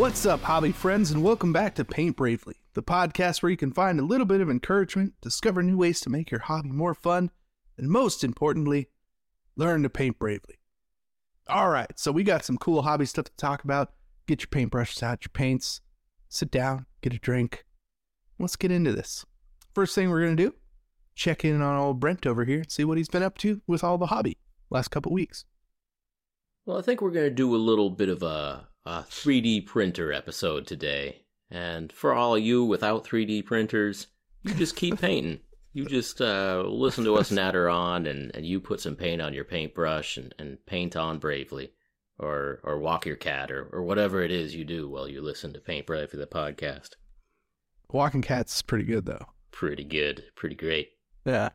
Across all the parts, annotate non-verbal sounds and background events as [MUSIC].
What's up, hobby friends, and welcome back to Paint Bravely, the podcast where you can find a little bit of encouragement, discover new ways to make your hobby more fun, and most importantly, learn to paint bravely. All right, so we got some cool hobby stuff to talk about. Get your paintbrushes out, your paints, sit down, get a drink. Let's get into this. First thing we're going to do, check in on old Brent over here and see what he's been up to with all the hobby last couple weeks. Well, I think we're going to do a little bit of a, a 3D printer episode today. And for all of you without 3D printers, you just keep [LAUGHS] painting. You just uh, listen to us natter on, and, and you put some paint on your paintbrush and, and paint on bravely, or or walk your cat, or, or whatever it is you do while you listen to Paint Bravely the podcast. Walking Cat's is pretty good, though. Pretty good, pretty great. Yeah.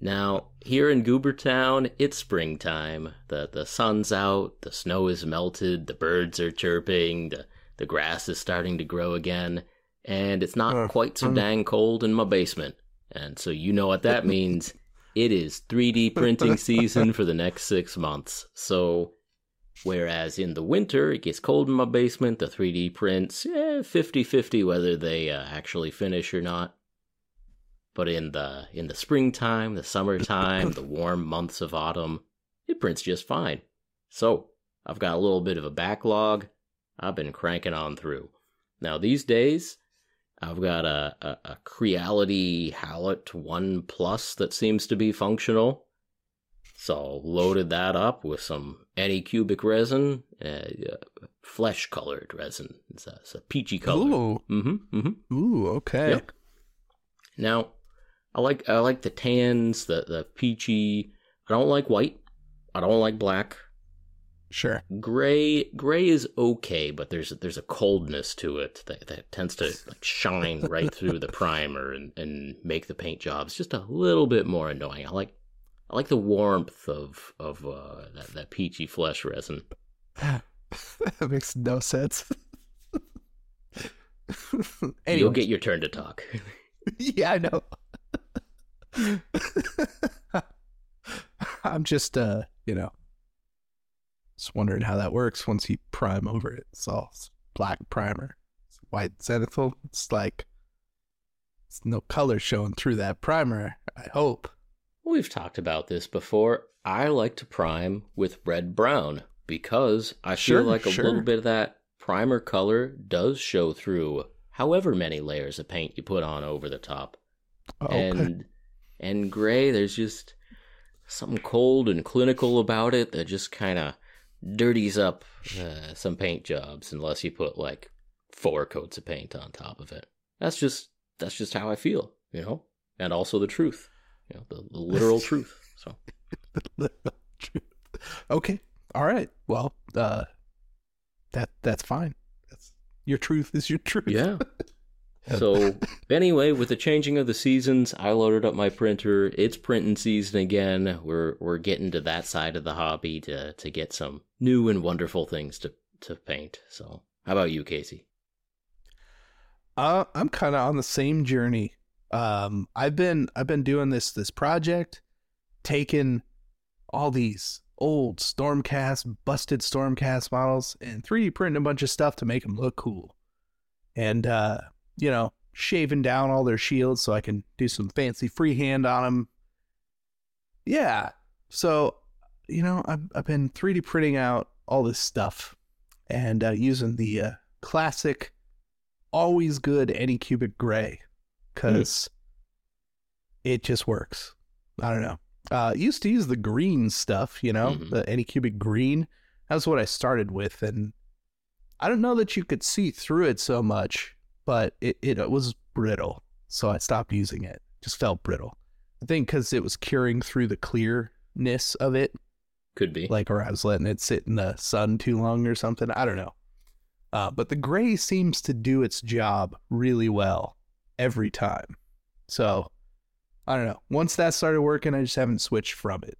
Now, here in Goobertown, it's springtime. The the sun's out, the snow is melted, the birds are chirping, the, the grass is starting to grow again, and it's not Uh, quite so um. dang cold in my basement. And so you know what that means. [LAUGHS] It is 3D printing season for the next six months. So, whereas in the winter it gets cold in my basement, the 3D prints, eh, 50 50 whether they uh, actually finish or not. But in the in the springtime, the summertime, [LAUGHS] the warm months of autumn, it prints just fine. So I've got a little bit of a backlog. I've been cranking on through. Now these days, I've got a, a, a Creality Halot One Plus that seems to be functional. So loaded that up with some Anycubic resin, uh, uh, flesh colored resin. It's a, it's a peachy color. Ooh, Mm-hmm. Mm-hmm. ooh, okay. Yep. Now, I like I like the tans, the the peachy. I don't like white. I don't like black. Sure. Gray gray is okay, but there's there's a coldness to it that, that tends to like shine [LAUGHS] right through the primer and, and make the paint jobs just a little bit more annoying. I like I like the warmth of of uh, that that peachy flesh resin. [LAUGHS] that makes no sense. [LAUGHS] You'll get your turn to talk. yeah, I know. [LAUGHS] I'm just, uh, you know, just wondering how that works once you prime over it. It's all black primer, it's white zenithal. It's like, it's no color showing through that primer. I hope. We've talked about this before. I like to prime with red brown because I Sure, feel like a little bit of that primer color does show through however many layers of paint you put on over the top. Oh, Okay. And and gray, there's just something cold and clinical about it that just kind of dirties up uh, some paint jobs unless you put like four coats of paint on top of it. That's just that's just how I feel, you know, and also the truth, you know, the, the literal [LAUGHS] truth. So [LAUGHS] okay. All right. Well, uh, that that's fine. That's your truth is your truth. yeah. [LAUGHS] So anyway, with the changing of the seasons, I loaded up my printer. It's printing season again. We're we're getting to that side of the hobby to to get some new and wonderful things to to paint. So how about you, Casey? Uh, I'm kind of on the same journey. Um, I've been I've been doing this this project, taking all these old Stormcast, busted Stormcast models, and 3D printing a bunch of stuff to make them look cool, and uh, you know, shaving down all their shields so I can do some fancy freehand on them. Yeah, so you know, I've I've been 3D printing out all this stuff, and uh, using the uh, classic always good Anycubic gray because it just works. I don't know. Uh, used to use the green stuff, you know, Mhm. the Anycubic green. That's what I started with, and I don't know that you could see through it so much, but it, it was brittle, so I stopped using it. Just felt brittle. I think because it was curing through the clearness of it, Could be. like or I was letting it sit in the sun too long or something. I don't know. Uh, but the gray seems to do its job really well every time. So I don't know. Once that started working, I just haven't switched from it.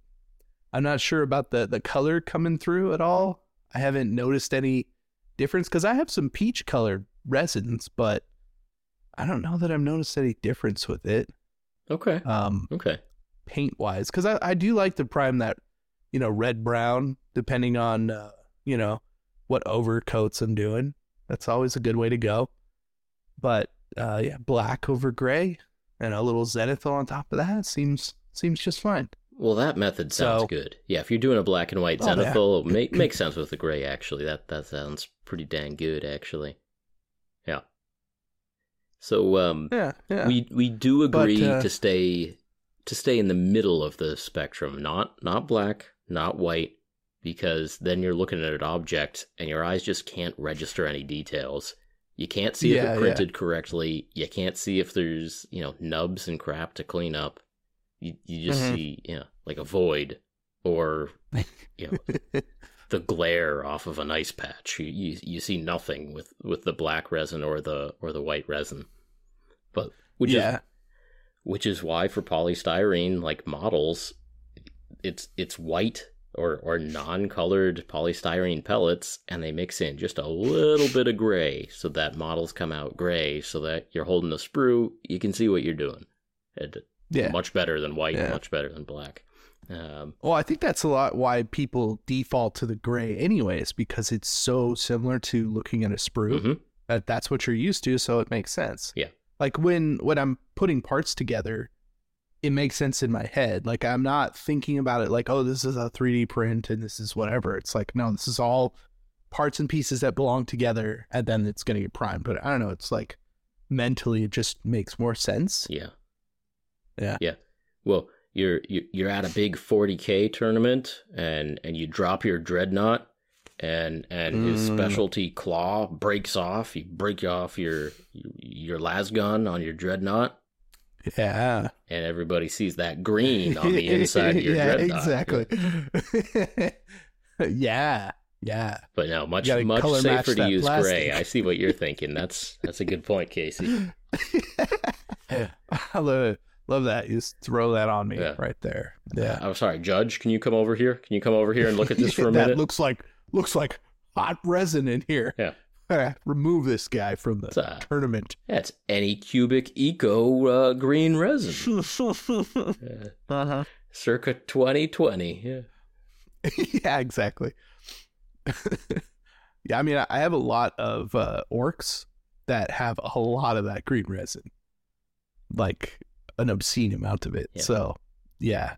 I'm not sure about the the color coming through at all. I haven't noticed any difference because I have some peach colored resins, but I don't know that I've noticed any difference with it. okay. Um, Okay. paint wise because I, I do like to prime that you know red brown depending on uh, you know what overcoats i'm doing That's always a good way to go. But uh, yeah, black over gray and a little zenithal on top of that seems seems just fine. Well, that method sounds So- good. Yeah, if you're doing a black and white Oh, yeah. zenithal, [CLEARS THROAT] make makes sense with the gray. Actually, that that sounds pretty dang good. Actually, yeah. So, um, Yeah, yeah. we we do But, agree uh, to stay to stay in the middle of the spectrum, not not black, not white, because then you're looking at an object and your eyes just can't register any details. You can't see if Yeah, it yeah. printed correctly. You can't see if there's you know nubs and crap to clean up. You you just Mhm. see you know like a void or you know [LAUGHS] the glare off of an ice patch. You, you you see nothing with with the black resin or the or the white resin. But which yeah. is which is why for polystyrene like models it's it's white or or non-colored polystyrene pellets and they mix in just a little bit of gray so that models come out gray so that you're holding the sprue you can see what you're doing and yeah. much better than white Yeah. much better than black um, Well, I think that's a lot why people default to the gray, anyways, because it's so similar to looking at a sprue. mhm. That that's what you're used to, so it makes sense. Yeah. Like when when I'm putting parts together, it makes sense in my head. Like I'm not thinking about it like, oh, this is a 3D print and this is whatever. It's like, no, this is all parts and pieces that belong together, and then it's gonna get primed. But I don't know. It's like mentally, it just makes more sense. yeah Yeah. yeah well you're you- you're at a big 40k tournament and and you drop your dreadnought and and his Mm. specialty claw breaks off you break off your your las gun on your dreadnought Yeah. and everybody sees that green on the inside of [LAUGHS] your yeah, dreadnought exactly. [LAUGHS] yeah, yeah. but no much much safer to use gray i see what you're [LAUGHS] thinking that's that's a good point casey I love, love that. You just throw that on me Yeah. right there. Yeah. i'm sorry judge can you come over here can you come over here and look at this [LAUGHS] for a that minute looks like looks like hot resin in here. Yeah. Remove this guy from the uh, tournament. that's Anycubic eco uh, green resin [LAUGHS] uh-huh. Uh, circa 2020 yeah [LAUGHS] yeah, exactly. yeah, I mean, I- I have a lot of uh, orcs that have a lot of that green resin, like an obscene amount of it. Yeah. So, yeah,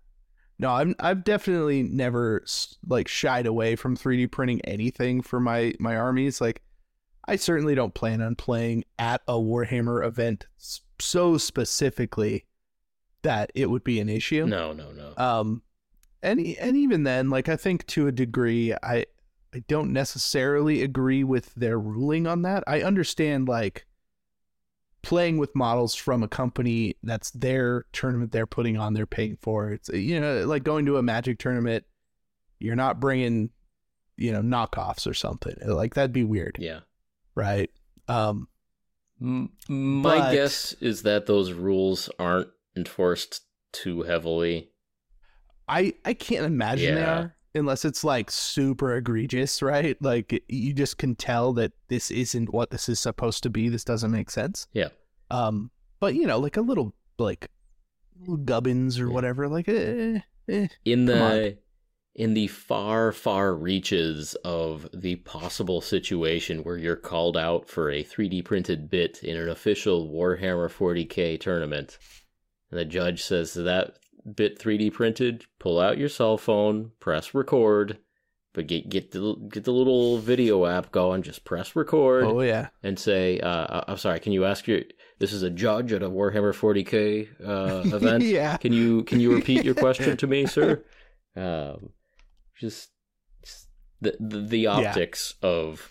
no, I'm I've definitely never like shied away from 3D printing anything for my my armies. Like, I certainly don't plan on playing at a Warhammer event so specifically that it would be an issue. No, no, no. Um, and and even then, like I think to a degree, I I don't necessarily agree with their ruling on that. I understand like playing with models from a company that's their tournament they're putting on, they're paying for. It's you know like going to a Magic tournament, you're not bringing you know knockoffs or something like that'd be weird, yeah. right? Um, M- my But- guess is that those rules aren't enforced too heavily. I I can't imagine they are unless it's like super egregious, right? Like you just can tell that this isn't what this is supposed to be. This doesn't make sense. Yeah. Um, but you know, like a little like little gubbins or Yeah. whatever. Like, eh, eh. In Come the in the far, far reaches of the possible situation where you're called out for a 3D printed bit in an official Warhammer 40k tournament, and the judge says that bit 3D printed, pull out your cell phone, press record, but get get the get the little video app going, just press record. oh yeah, and say, uh, "I'm sorry. Can you ask your? This is a judge at a Warhammer 40k uh, event. [LAUGHS] yeah, Can you can you repeat your question to me, [LAUGHS] sir? Um, just, just the, the the optics of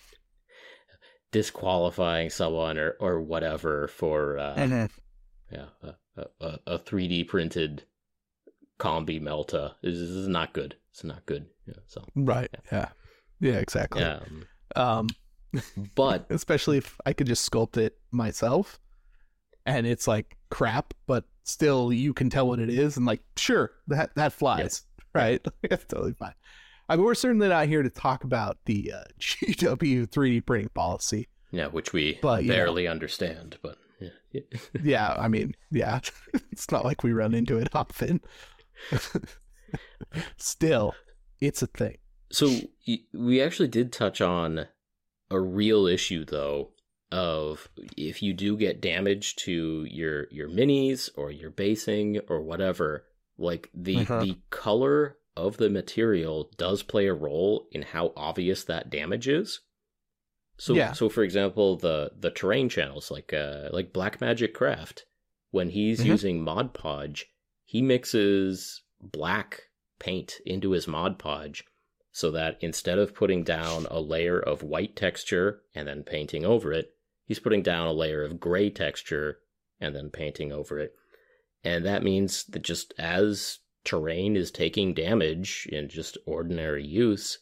disqualifying someone or or whatever for uh, and then yeah a, a, a 3D printed combi melta is, is not good. It's not good. Yeah, so right, yeah, yeah, exactly. um, Um, but [LAUGHS] especially if I could just sculpt it myself and it's like crap, but still you can tell what it is and like sure that that flies, [LAUGHS] right? [LAUGHS] That's totally fine. I mean, we're certainly not here to talk about the uh, GW 3D printing policy. yeah, which we But, know. barely understand. But yeah. Yeah, I mean, yeah, it's not like we run into it often. [LAUGHS] Still, it's a thing. So we actually did touch on a real issue though of if you do get damage to your your minis or your basing or whatever, like the Uh-huh. the color of the material does play a role in how obvious that damage is. So Yeah. so for example, the the terrain channels like uh like Black Magic Craft, when he's Mhm. using Mod Podge, he mixes black paint into his Mod Podge so that instead of putting down a layer of white texture and then painting over it, he's putting down a layer of gray texture and then painting over it. And that means that just as terrain is taking damage in just ordinary use,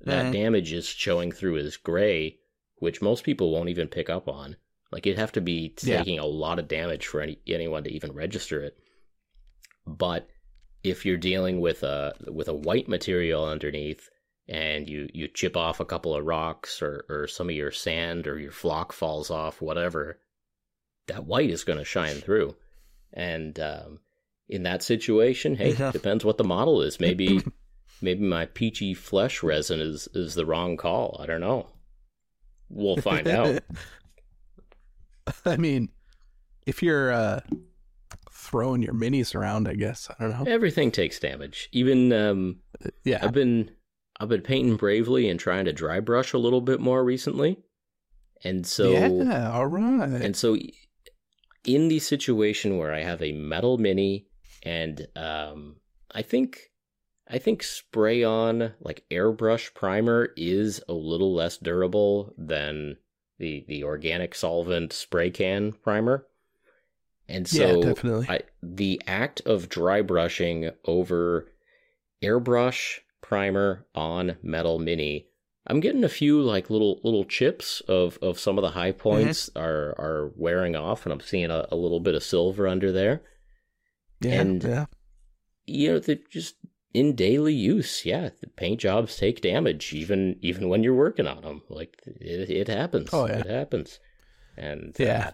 that Mhm. damage is showing through as gray, which most people won't even pick up on. Like it'd have to be Yeah. taking a lot of damage for any, anyone to even register it. But if you're dealing with a with a white material underneath and you you chip off a couple of rocks or or some of your sand or your flock falls off whatever that white is going to shine through. And um, in that situation hey Yeah. depends what the model is. Maybe [CLEARS THROAT] maybe my peachy flesh resin is is the wrong call. I don't know. We'll find out. [LAUGHS] I mean, if you're uh, throwing your minis around, I guess I don't know. everything takes damage even um, Yeah, I've been I've been painting bravely and trying to dry brush a little bit more recently. And so yeah, all right. and so in the situation where I have a metal mini and um I think I think spray on like airbrush primer is a little less durable than the the organic solvent spray can primer. And so yeah, definitely. I, the act of dry brushing over airbrush primer on metal mini i'm getting a few like little little chips of of some of the high points are are wearing off and i'm seeing a, a little bit of silver under there. Yeah, and- yeah, you know they just in daily use. Yeah the paint jobs take damage even even when you're working on them like it, it happens. Oh, yeah. it happens. And Yeah. uh,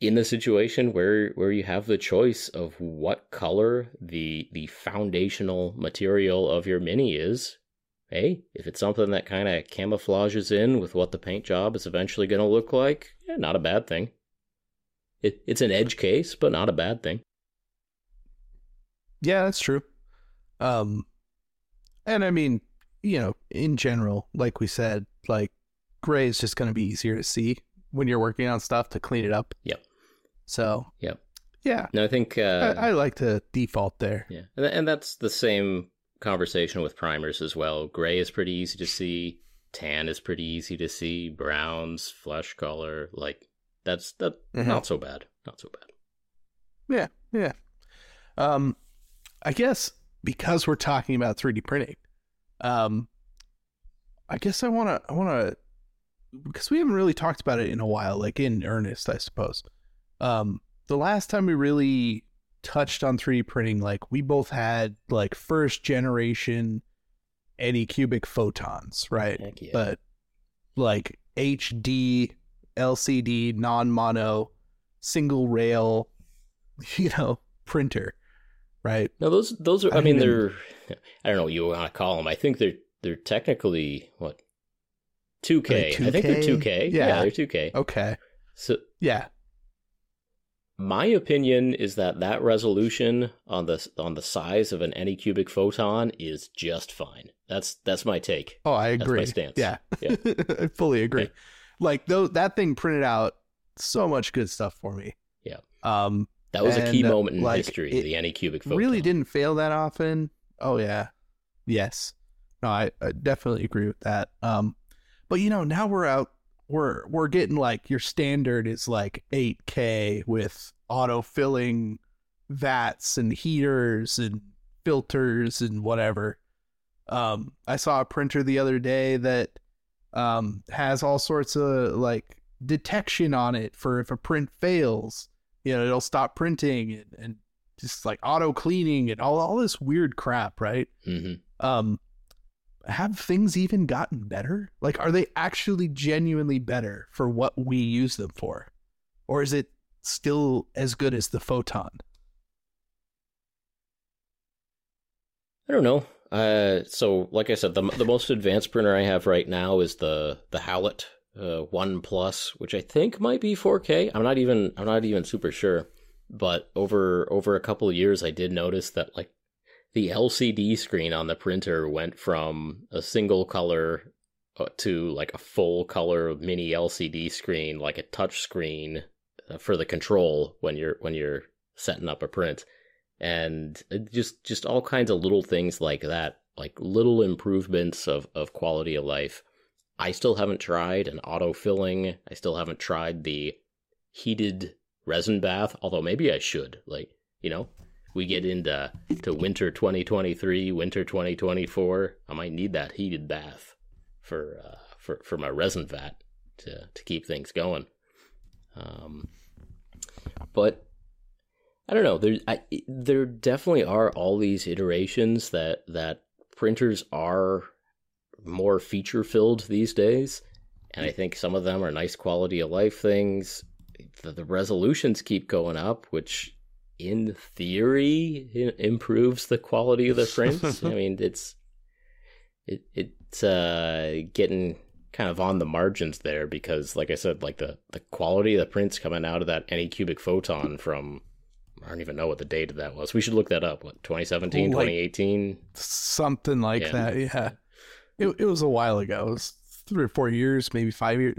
in a situation where where you have the choice of what color the the foundational material of your mini is hey if it's something that kind of camouflages in with what the paint job is eventually going to look like yeah not a bad thing it, it's an edge case but not a bad thing yeah. That's true. Um, and I mean, you know, in general, like we said, like gray is just going to be easier to see when you're working on stuff to clean it up. Yep. So. Yep. Yeah, no i think uh, I, I like to default there. Yeah, and, and that's the same conversation with primers as well. Gray is pretty easy to see. Tan is pretty easy to see. Browns, flesh color, like that's that Mhm. not so bad. Not so bad. Yeah, yeah. Um, I guess because we're talking about 3D printing, um, I guess I want to, I want to, because we haven't really talked about it in a while, like in earnest, I suppose. Um, the last time we really touched on 3D printing, like we both had like first generation Anycubic photons, right? Yeah. But like HD, LCD, non mono, single rail, [LAUGHS] you know, printer, right? no, those those are. I I, mean, they're. [LAUGHS] I don't know what you want to call them. I think they're they're technically what. 2K. Like I think they're 2K? 2K. Yeah. yeah, they're 2K. Okay. So Yeah. My opinion is that that resolution on the on the size of an Anycubic photon is just fine. That's that's my take. Oh, I That's agree. my stance. Yeah. Yeah. [LAUGHS] I fully agree. Okay. Like though that thing printed out so much good stuff for me. Yeah. Um That was a key moment in like, history, the anycubic photon. really didn't fail that often. Oh yeah. Yes. No, I, I definitely agree with that. Um but you know, now we're out we're we're getting like your standard is like 8K with auto filling vats and heaters and filters and whatever. Um I saw a printer the other day that um has all sorts of like detection on it for if a print fails. You know, it'll stop printing and, and just like auto cleaning and all all this weird crap, right? hmm Um have things even gotten better? Like are they actually genuinely better for what we use them for? Or is it still as good as the photon? I don't know. Uh, so like I said, the the most advanced printer I have right now is the the Halot uh, One Plus, which I think might be 4K. I'm not even I'm not even super sure, but over over a couple of years, I did notice that like the LCD screen on the printer went from a single color uh, to like a full color mini LCD screen, like a touch screen uh, for the control when you're when you're setting up a print. And just just all kinds of little things like that like little improvements of of quality of life. I still haven't tried an auto filling i still haven't tried the heated resin bath although maybe i should like you know we get into to winter 2023 winter 2024 i might need that heated bath for uh, for for my resin vat to to keep things going um but I don't know. There, I, there definitely are all these iterations that that printers are more feature filled these days, and I think some of them are nice quality of life things. The, the resolutions keep going up, which in theory improves the quality of the prints. [LAUGHS] I mean, it's it it's uh, getting kind of on the margins there because, like I said, like the the quality of the prints coming out of that Anycubic photon from I don't even know what the date of that was. We should look that up. What 2017, like, 2018, something like yeah. that. Yeah, it it was a while ago. It was three or four years, maybe five years.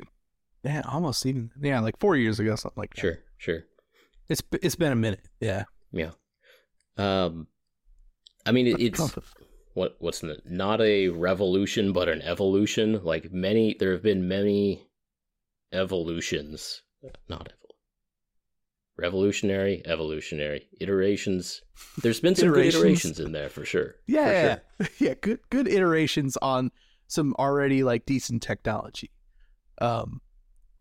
Yeah, almost even. Yeah, like four years ago, something like that. Sure, sure. It's it's been a minute. Yeah. Yeah. Um, I mean, it, it's what what's the, not a revolution, but an evolution. Like many, there have been many evolutions. Not revolutionary, evolutionary iterations. There's been some iterations. good iterations in there for sure. Yeah, for sure. [LAUGHS] yeah, good good iterations on some already like decent technology. Um,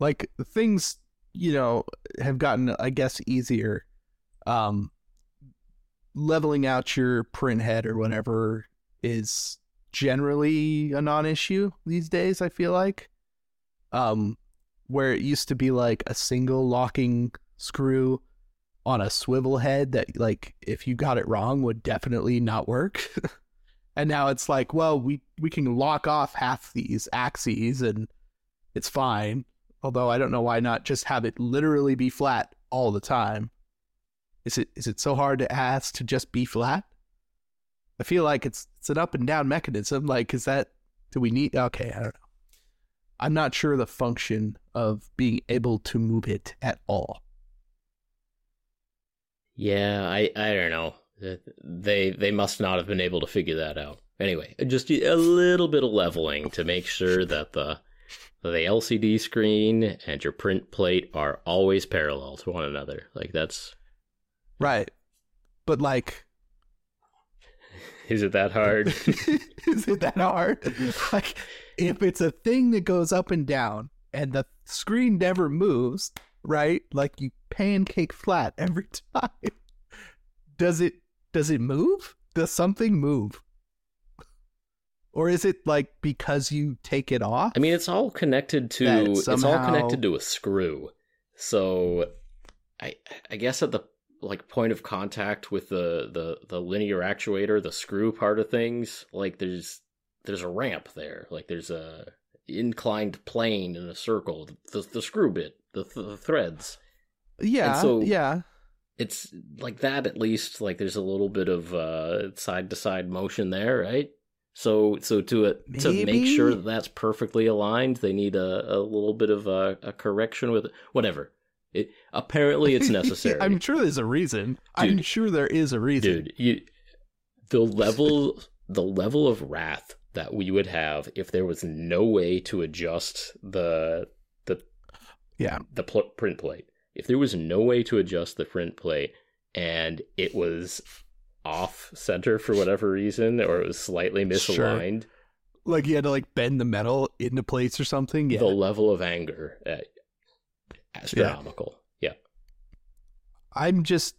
like things you know have gotten, I guess, easier. Um, leveling out your print head or whatever is generally a non-issue these days. I feel like, um, where it used to be like a single locking screw on a swivel head that like if you got it wrong would definitely not work. [LAUGHS] and now it's like, well, we we can lock off half these axes and it's fine. Although I don't know why not just have it literally be flat all the time. Is it is it so hard to ask to just be flat? I feel like it's it's an up and down mechanism. Like, is that do we need? Okay, I don't know. I'm not sure the function of being able to move it at all. Yeah, I I don't know. They they must not have been able to figure that out. Anyway, just a little bit of leveling to make sure that the the LCD screen and your print plate are always parallel to one another. Like that's right. But like [LAUGHS] is it that hard? [LAUGHS] is it that hard? like if it's a thing that goes up and down and the screen never moves, right? Like you pancake flat every [LAUGHS] time. Does it does it move? Does something move? Or is it like because you take it off? I mean, it's all connected to somehow... it's all connected to a screw. So I I guess at the like point of contact with the the the linear actuator, the screw part of things, like there's there's a ramp there. Like there's a inclined plane in a circle, the the screw bit, the, the threads. Yeah. And so yeah. It's like that at least. Like there's a little bit of side to side motion there, right? So so to it uh, to make sure that that's perfectly aligned, they need a, a little bit of a, a correction with it. whatever. It, apparently, it's [LAUGHS] necessary. I'm sure there's a reason. Dude, I'm sure there is a reason. Dude, you, the level the level of wrath that we would have if there was no way to adjust the the yeah the pl- print plate if there was no way to adjust the print plate and it was off center for whatever reason or it was slightly misaligned sure. like you had to like bend the metal into place or something yeah the level of anger uh, astronomical yeah. yeah i'm just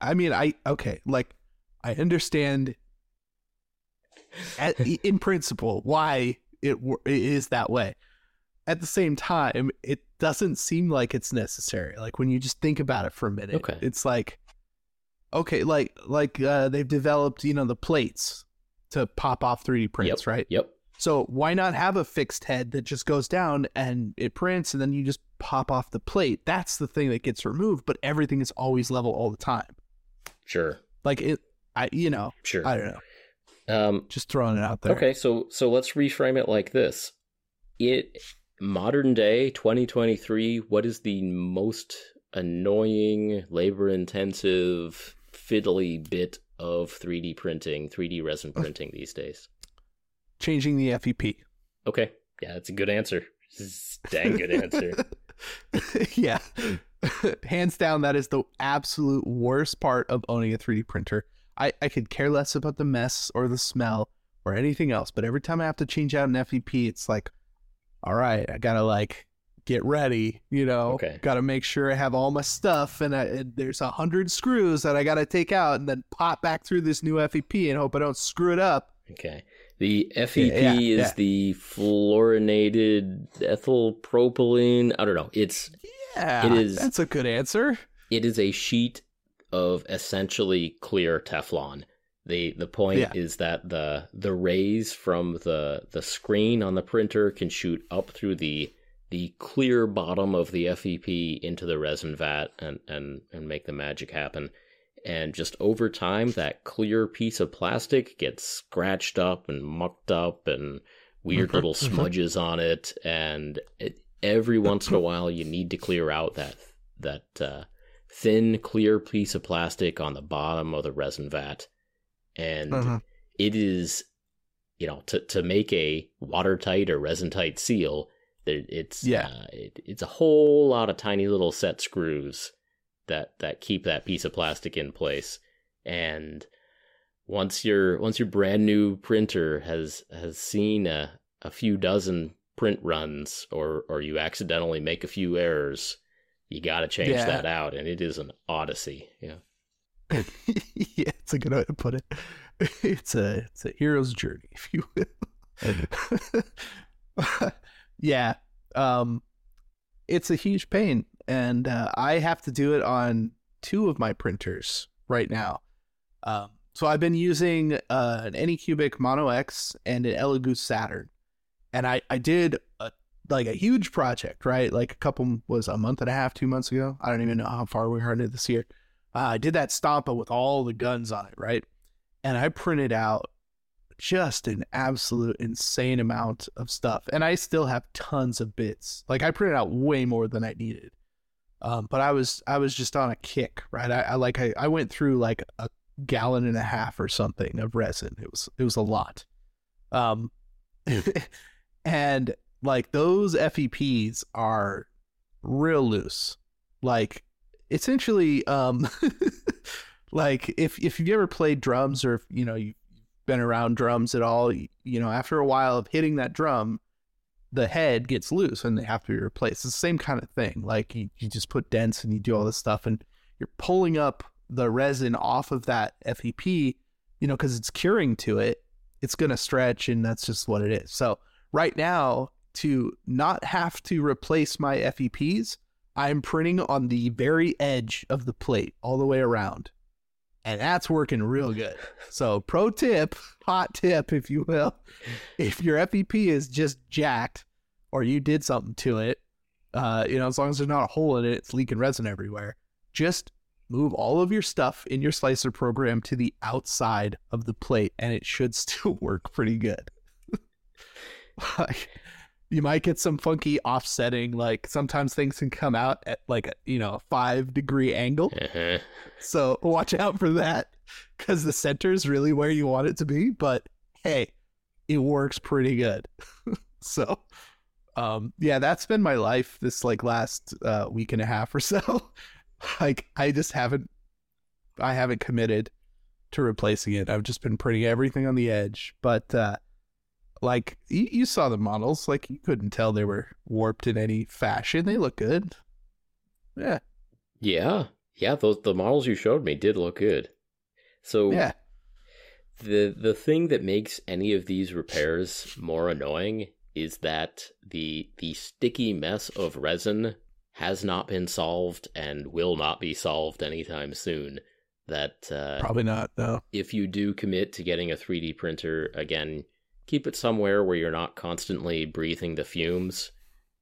i mean i okay like i understand at, in principle why it, it is that way. At the same time, it doesn't seem like it's necessary. Like when you just think about it for a minute, okay. it's like Okay, like like uh, they've developed, you know, the plates to pop off 3D prints, Yep. right? Yep. So why not have a fixed head that just goes down and it prints and then you just pop off the plate? That's the thing that gets removed, but everything is always level all the time. Sure. Like it I you know, Sure. I don't know. Um, Just throwing it out there. Okay, so so let's reframe it like this. It modern day 2023, what is the most annoying, labor intensive, fiddly bit of 3D printing, 3D resin printing these days? Changing the FEP. Okay. Yeah, that's a good answer. This is a dang good answer. [LAUGHS] yeah. [LAUGHS] Hands down, that is the absolute worst part of owning a 3D printer. I, I could care less about the mess or the smell or anything else, but every time I have to change out an FEP, it's like, all right, I gotta like get ready, you know, Okay. gotta make sure I have all my stuff and, I, and there's a hundred screws that I gotta take out and then pop back through this new FEP and hope I don't screw it up. Okay. The FEP Yeah, is yeah. the fluorinated ethyl propylene. I don't know. It's Yeah, It is- That's a good answer. it is a sheet of essentially clear Teflon. The the point Yeah. is that the the rays from the the screen on the printer can shoot up through the the clear bottom of the FEP into the resin vat and and and make the magic happen. And just over time that clear piece of plastic gets scratched up and mucked up and weird Mhm, little mhm. smudges on it and it, every once in a while you need to clear out that that uh, thin clear piece of plastic on the bottom of the resin vat and Uh-huh. it is you know to to make a watertight or resin tight seal there it's Yeah. uh, it, it's a whole lot of tiny little set screws that that keep that piece of plastic in place and once your once your brand new printer has has seen a, a few dozen print runs or or you accidentally make a few errors you got to change Yeah. that out and it is an odyssey yeah [LAUGHS] yeah, it's a good way to put it. [LAUGHS] It's a it's a hero's journey, if you will. [LAUGHS] yeah, um, it's a huge pain, and uh, I have to do it on two of my printers right now. Um, so I've been using uh, an Anycubic Mono X and an Elegoo Saturn, and I I did a like a huge project, right? Like a couple was a month and a half, two months ago. I don't even know how far we are into this year. Uh, I did that Stompa with all the guns on it, right? And I printed out just an absolute insane amount of stuff. And I still have tons of bits. Like I printed out way more than I needed. Um, but I was I was just on a kick, right? I, I like I, I went through like a gallon and a half or something of resin. It was it was a lot. Um [LAUGHS] and like those FEPs are real loose. Like essentially um [LAUGHS] like if if you've ever played drums or if you know you've been around drums at all you, know after a while of hitting that drum the head gets loose and they have to be replaced it's the same kind of thing like you, you just put dents and you do all this stuff and you're pulling up the resin off of that fep you know because it's curing to it it's going to stretch and that's just what it is so right now to not have to replace my feps I'm printing on the very edge of the plate all the way around. And that's working real good. So, pro tip, hot tip, if you will, if your FEP is just jacked or you did something to it, uh, you know, as long as there's not a hole in it, it's leaking resin everywhere, just move all of your stuff in your slicer program to the outside of the plate and it should [LAUGHS] still work pretty good. [LAUGHS] like, you might get some funky offsetting like sometimes things can come out at like a you know a five degree angle. Uh-huh. so watch out for that because the center is really where you want it to be but hey it works pretty good. [LAUGHS] So um yeah that's been my life this like last uh week and a half or so. [LAUGHS] Like i just haven't i haven't committed to replacing it. I've just been putting everything on the edge. But uh like you, you saw the models like you couldn't tell they were warped in any fashion. They look good. Yeah. Yeah. Yeah those the models you showed me did look good. So yeah. the the thing that makes any of these repairs more annoying is that the the sticky mess of resin has not been solved and will not be solved anytime soon. That uh, Probably not. No. if you do commit to getting a 3D printer, again, keep it somewhere where you're not constantly breathing the fumes.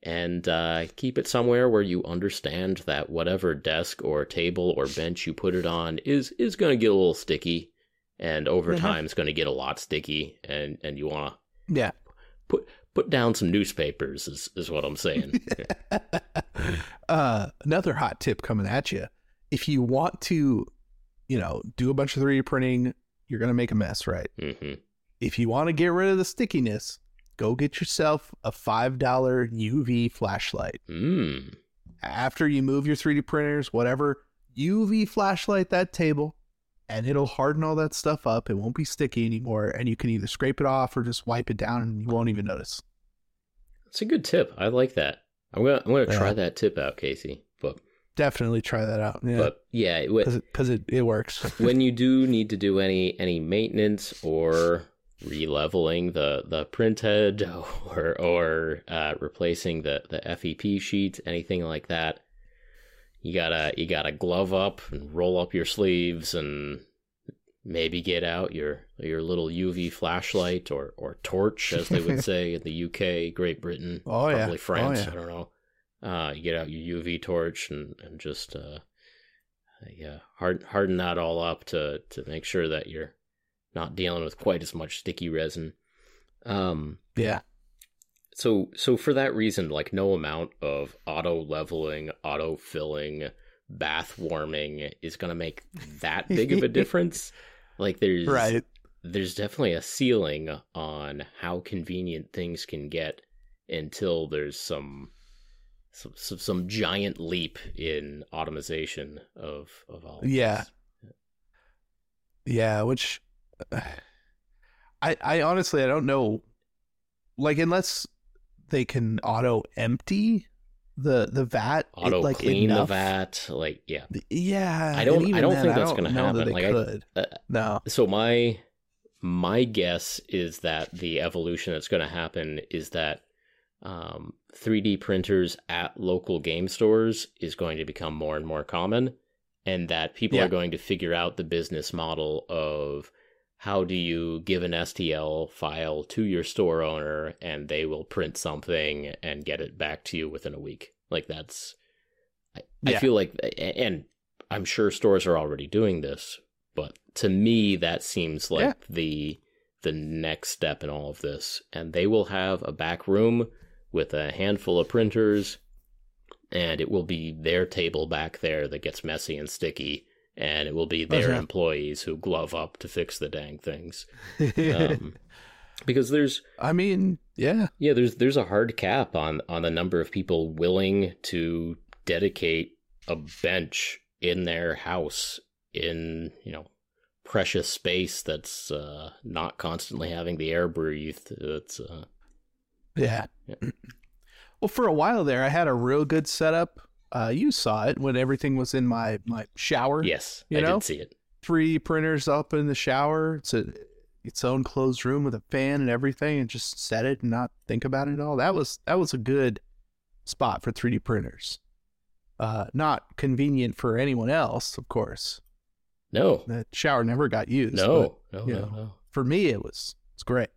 And uh, keep it somewhere where you understand that whatever desk or table or bench you put it on is is going to get a little sticky, and over Mhm. time it's going to get a lot sticky, and and you want to Yeah. put put down some newspapers is is what I'm saying. [LAUGHS] uh, another hot tip coming at you. If you want to, you know, do a bunch of 3D printing, you're going to make a mess, right? hmm If you want to get rid of the stickiness, go get yourself a $5 UV flashlight. Mm. After you move your 3D printers, whatever, UV flashlight that table and it'll harden all that stuff up. It won't be sticky anymore. And you can either scrape it off or just wipe it down and you won't even notice. That's a good tip. I like that. I'm gonna I'm gonna try that tip out, Casey. But Definitely try that out. Yeah. but yeah, it, Because it, 'cause it, it works. when you [LAUGHS] do need to do any any maintenance or releveling the the print head [LAUGHS] or or uh, replacing the the FEP sheet, anything like that, you gotta you gotta glove up and roll up your sleeves and maybe get out your your little UV flashlight or or torch, as they would [LAUGHS] say in the UK, Great Britain, Oh, yeah. probably Oh, France. yeah. I don't know. Uh, you get out your UV torch and and just uh, yeah, hard, harden that all up to to make sure that you're not dealing with quite as much sticky resin. Um, yeah. so so for that reason, like no amount of auto leveling, auto filling, bath warming is going to make that [LAUGHS] big of a difference. Like there's Right. there's definitely a ceiling on how convenient things can get until there's some some some, some giant leap in automation of of all. of Yeah. this. Yeah, which I I honestly I don't know like unless they can auto empty the the vat it, auto like clean enough- the vat, like yeah. Yeah. I don't- I don't then, think that's don't gonna that happen. they Like, I- could. Uh, no. So my my guess is that the evolution that's going to happen is that um, 3D printers at local game stores is going to become more and more common, and that people Yeah. are going to figure out the business model of how do you give an STL file to your store owner and they will print something and get it back to you within a week. Like that's, I, I feel like, and I'm sure stores are already doing this, but to me that seems like Yeah. the the next step in all of this. And they will have a back room with a handful of printers, and it will be their table back there that gets messy and sticky. And it will be their Okay. employees who glove up to fix the dang things. [LAUGHS] Um, because there's I mean, yeah. yeah, there's there's a hard cap on on the number of people willing to dedicate a bench in their house in you know precious space that's uh, not constantly having the air breathed. It's uh, Yeah. Yeah. [CLEARS THROAT] Well, for a while there, I had a real good setup. Uh, you saw it when everything was in my my shower. yes, You I know? did see it. Three printers up in the shower. It's a its own closed room with a fan and everything, and just set it and not think about it at all. That was that was a good spot for 3D printers. Uh, not convenient for anyone else, of course. No, The shower never got used. but no, no, no, know. no. for me, it was it's great.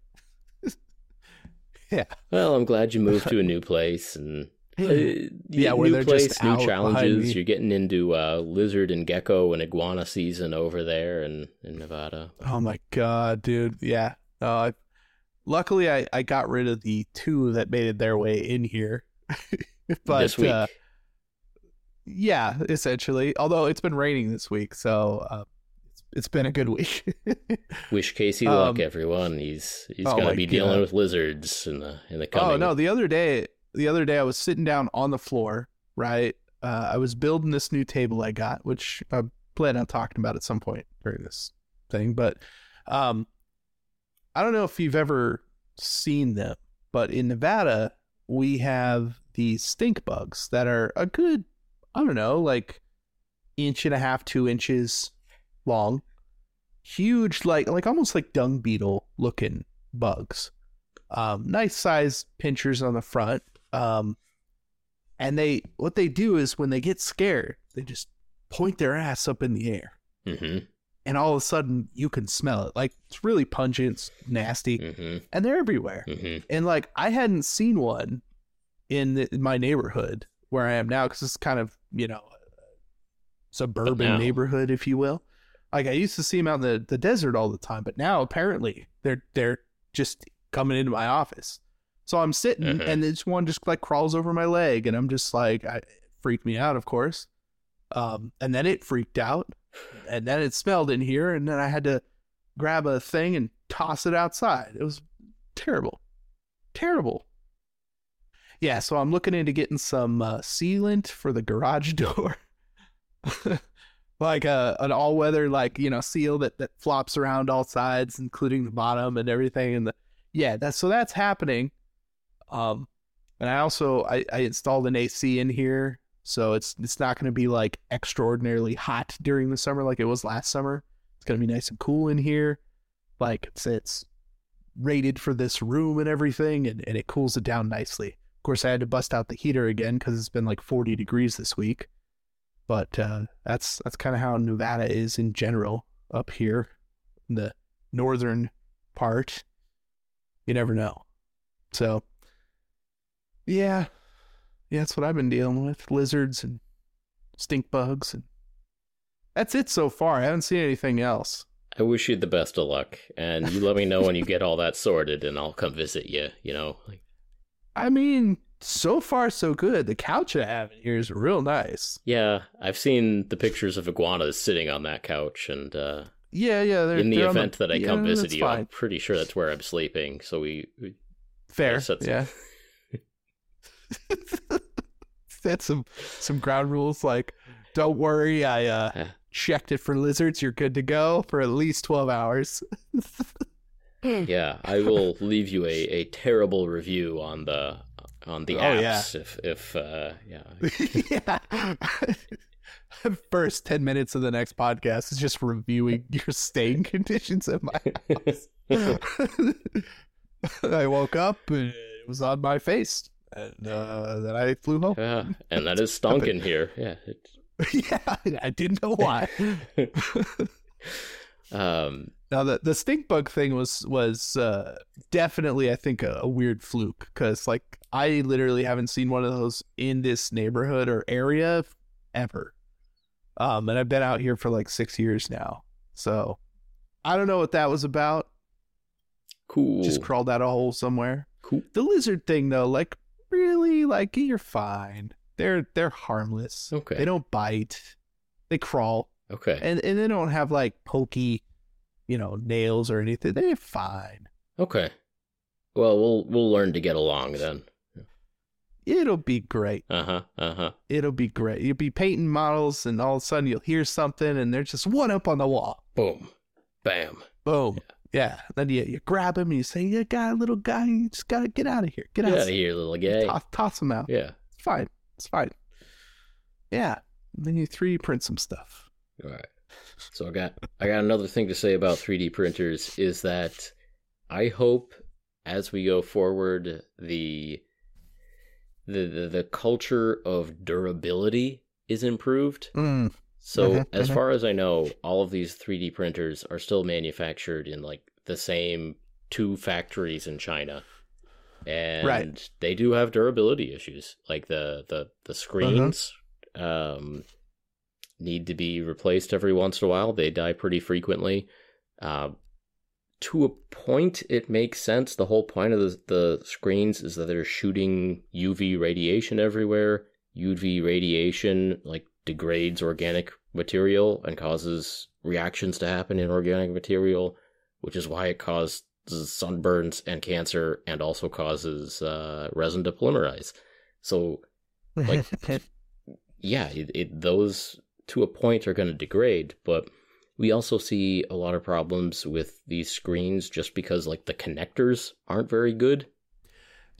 [LAUGHS] yeah. Well, I'm glad you moved [LAUGHS] to a new place and. Uh, Yeah, where new place, just new challenges. You're getting into uh, lizard and gecko and iguana season over there in, in Nevada. Oh my god, dude. Yeah. Uh, luckily, I, I got rid of the two that made it their way in here. [LAUGHS] but this week, Uh, yeah, essentially. Although it's been raining this week, so uh, it's, it's been a good week. [LAUGHS] Wish Casey luck, Um, everyone. He's he's oh gonna be dealing with lizards in the in the coming. oh no, the other day, the other day I was sitting down on the floor. Right, uh, I was building this new table I got, which I plan on talking about at some point during this thing. But um, I don't know if you've ever seen them, but in Nevada we have these stink bugs that are a good, I don't know, like inch and a half, two inches long, huge, like like almost like dung beetle looking bugs. Um, nice size pinchers on the front. Um, and they what they do is when they get scared, they just point their ass up in the air Mm-hmm. and all of a sudden you can smell it. Like it's really pungent, it's nasty, Mm-hmm. and they're everywhere. Mm-hmm. And like I hadn't seen one in, the, in my neighborhood where I am now because it's kind of you know suburban now- neighborhood, if you will. Like I used to see them out in the, the desert all the time, but now apparently they're they're just coming into my office. So I'm sitting Mhm. and this one just like crawls over my leg, and I'm just like, I, it freaked me out, of course. Um, and then it freaked out, and then it smelled in here, and then I had to grab a thing and toss it outside. It was terrible, terrible. Yeah, so I'm looking into getting some uh, sealant for the garage [LAUGHS] door, like a an all weather like you know seal that that flops around all sides, including the bottom and everything. And the yeah, that's so that's happening. Um, and I also I, I installed an AC in here, so it's it's not going to be like extraordinarily hot during the summer like it was last summer. It's going to be nice and cool in here. Like it's it's rated for this room and everything, and, and it cools it down nicely. Of course, I had to bust out the heater again because it's been like 40 degrees this week. But uh, that's that's kind of how Nevada is in general up here, in the northern part. You never know. So, yeah, yeah, that's what I've been dealing with: lizards and stink bugs, and that's it so far. I haven't seen anything else. I wish you the best of luck, and you let me know when you get all that sorted, and I'll come visit you. You know, like, I mean, so far so good. The couch I have in here is real nice. yeah, I've seen the pictures of iguanas sitting on that couch, and uh, Yeah, yeah. They're, in the event that I come visit you, I'm pretty sure that's where I'm sleeping. So we, we fair. Yeah. [LAUGHS] [LAUGHS] That's some some ground rules like don't worry, I uh Yeah. checked it for lizards, you're good to go for at least 12 hours. yeah, I will leave you a, a terrible review on the on the Oh, apps yeah. if if uh, yeah [LAUGHS] yeah. [LAUGHS] First 10 minutes of the next podcast is just reviewing your staying conditions at my house. I woke up and it was on my face. And uh, then I flew home. yeah, and that is [LAUGHS] stunk in here. Yeah. It, [LAUGHS] yeah, I didn't know why. [LAUGHS] um. Now the the stink bug thing was was uh, definitely I think a, a weird fluke because like I literally haven't seen one of those in this neighborhood or area ever. Um, and I've been out here for like six years now, so I don't know what that was about. Cool. Just crawled out a hole somewhere. cool. The lizard thing though, like really, like you're fine. They're they're harmless. Okay. They don't bite. They crawl Okay. and and they don't have like pokey, you know, nails or anything. They're fine. Okay. Well, we'll we'll learn to get along then. It'll be great. Uh huh. Uh huh. It'll be great. You'll be painting models, and all of a sudden you'll hear something, and there's just one up on the wall. Boom. Bam. Boom. Yeah. Then you, you grab him and you say, "You got a little guy. You just gotta get out of here. Get, out of here, little guy. Toss, toss him out. Yeah. It's fine. It's fine. Yeah. And then you 3D print some stuff. All right. So I got I got another thing to say about 3D printers is that I hope as we go forward the the the, the culture of durability is improved. Mm. So Mhm, as mhm. far as I know, all of these 3D printers are still manufactured in like the same two factories in China. And Right. they do have durability issues. Like the the the screens um need to be replaced every once in a while. They die pretty frequently. Uh, to a point, it makes sense. The whole point of the, the screens is that they're shooting UV radiation everywhere. UV radiation like degrades organic material and causes reactions to happen in organic material, which is why it causes sunburns and cancer and also causes uh, resin to polymerize. So Like- [LAUGHS] yeah, it, it those to a point are going to degrade, but we also see a lot of problems with these screens just because like the connectors aren't very good.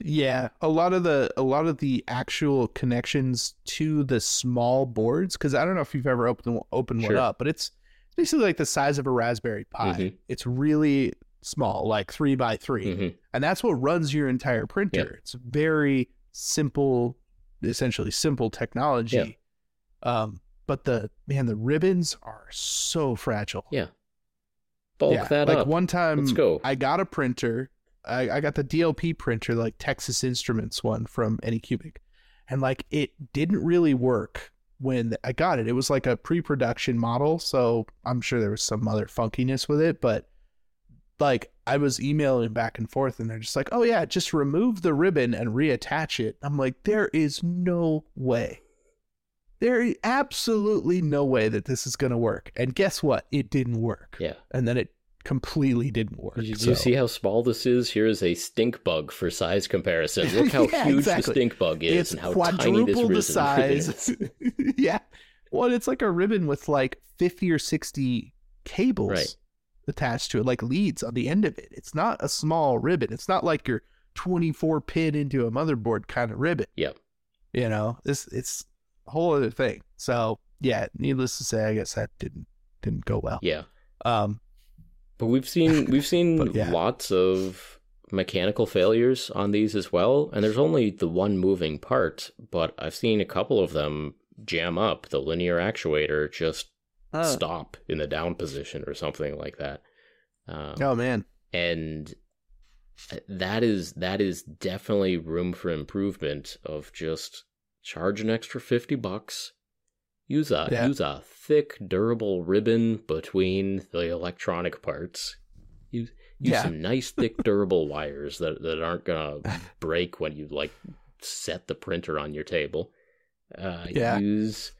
Yeah, a lot of the a lot of the actual connections to the small boards because I don't know if you've ever opened opened one up, but it's basically like the size of a Raspberry Pi. Mhm. It's really small, like three by 3 Mhm. and that's what runs your entire printer. It's very simple, essentially simple technology. Um, but the man, the ribbons are so fragile. Yeah. Bulk Yeah, that like up. one time Let's go. I got a printer. I, I got the DLP printer, like Texas Instruments one from Anycubic. And like it didn't really work when I got it. It was like a pre-production model, so I'm sure there was some other funkiness with it, but like I was emailing back and forth and they're just like, "Oh yeah, just remove the ribbon and reattach it." I'm like, "There is no way. There is absolutely no way that this is going to work." And guess what? It didn't work yeah. and then it completely didn't work. Did you, do so- you see how small this is? Here is a stink bug for size comparison. [LAUGHS] Look how Yeah, huge exactly. the stink bug is it's and how tiny this ribbon the size. is. [LAUGHS] yeah. Well, it's like a ribbon with like 50 or 60 cables Right. attached to it, like leads on the end of it. It's not a small ribbon. It's not like your 24 pin into a motherboard kind of ribbon. Yep. You know, this it's a whole other thing. So yeah, needless to say, I guess that didn't didn't go well. Yeah. Um, But we've seen [LAUGHS] we've seen But yeah. lots of mechanical failures on these as well, and there's only the one moving part, but I've seen a couple of them jam up. The linear actuator just stop in the down position or something like that. Um, oh man, and that is that is definitely room for improvement of just charge an extra 50 bucks use a Yeah. use a thick durable ribbon between the electronic parts use use Yeah. some nice thick [LAUGHS] durable wires that that aren't gonna break when you like set the printer on your table uh Yeah. use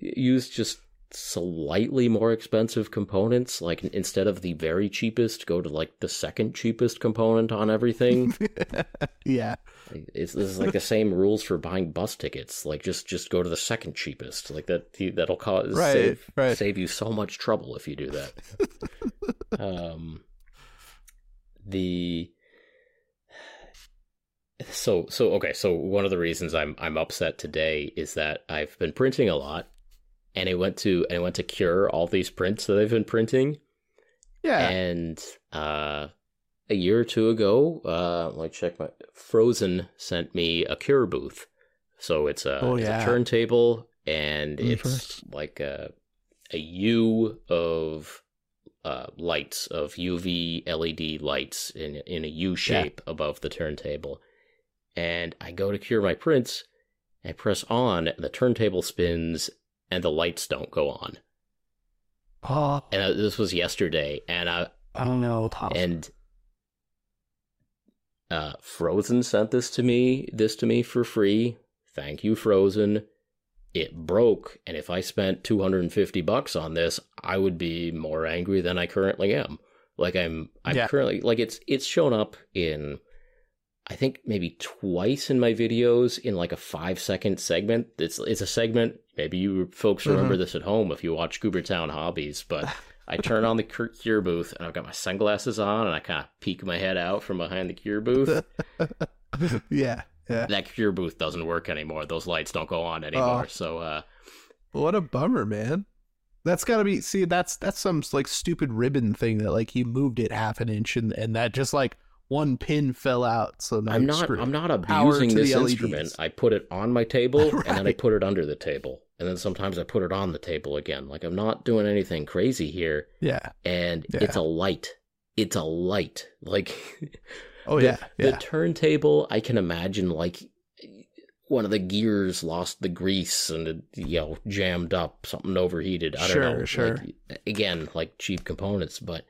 use just slightly more expensive components like instead of the very cheapest go to like the second cheapest component on everything. [LAUGHS] Yeah, it's this is like the same rules for buying bus tickets. Like just just go to the second cheapest. Like that that'll cause Right, save, right. save you so much trouble if you do that. [LAUGHS] Um the so so okay so one of the reasons i'm i'm upset today is that i've been printing a lot and it went to and it went to cure all these prints that i've been printing. Yeah. and uh a year or two ago uh let me check my Phrozen sent me a cure booth. So it's a, Oh, it's yeah. a turntable and it's like a a u of uh, lights of uv led lights in in a u shape above the turntable. And i go to cure my prints. I press on and the turntable spins and the lights don't go on. Oh, and uh, this was yesterday and i I don't know. and uh Phrozen sent this to me this to me for free. Thank you Phrozen. It broke and if i spent 250 bucks on this i would be more angry than i currently am. Like i'm i'm Yeah. currently like it's it's shown up in i think maybe twice in my videos in like a five second segment it's it's a segment maybe you folks remember this at home if you watch goobertown hobbies but I turn on the cure cure booth and I've got my sunglasses on and I kind of peek my head out from behind the cure booth. [LAUGHS] yeah, yeah. that cure booth doesn't work anymore. Those lights don't go on anymore. Oh. So uh What a bummer, man. That's gotta be. See, that's that's some like stupid ribbon thing that like he moved it half an inch and and that just like one pin fell out. So now I'm not screwed. I'm not abusing this instrument. I put it on my table [LAUGHS] and then I put it under the table. And then sometimes I put it on the table again. Like I'm not doing anything crazy here. Yeah. And Yeah. it's a light. It's a light. [LAUGHS] Like Oh the, yeah. The turntable, I can imagine like one of the gears lost the grease and it, you know jammed up, something overheated. I don't Sure, know. sure. Like, again, like cheap components, but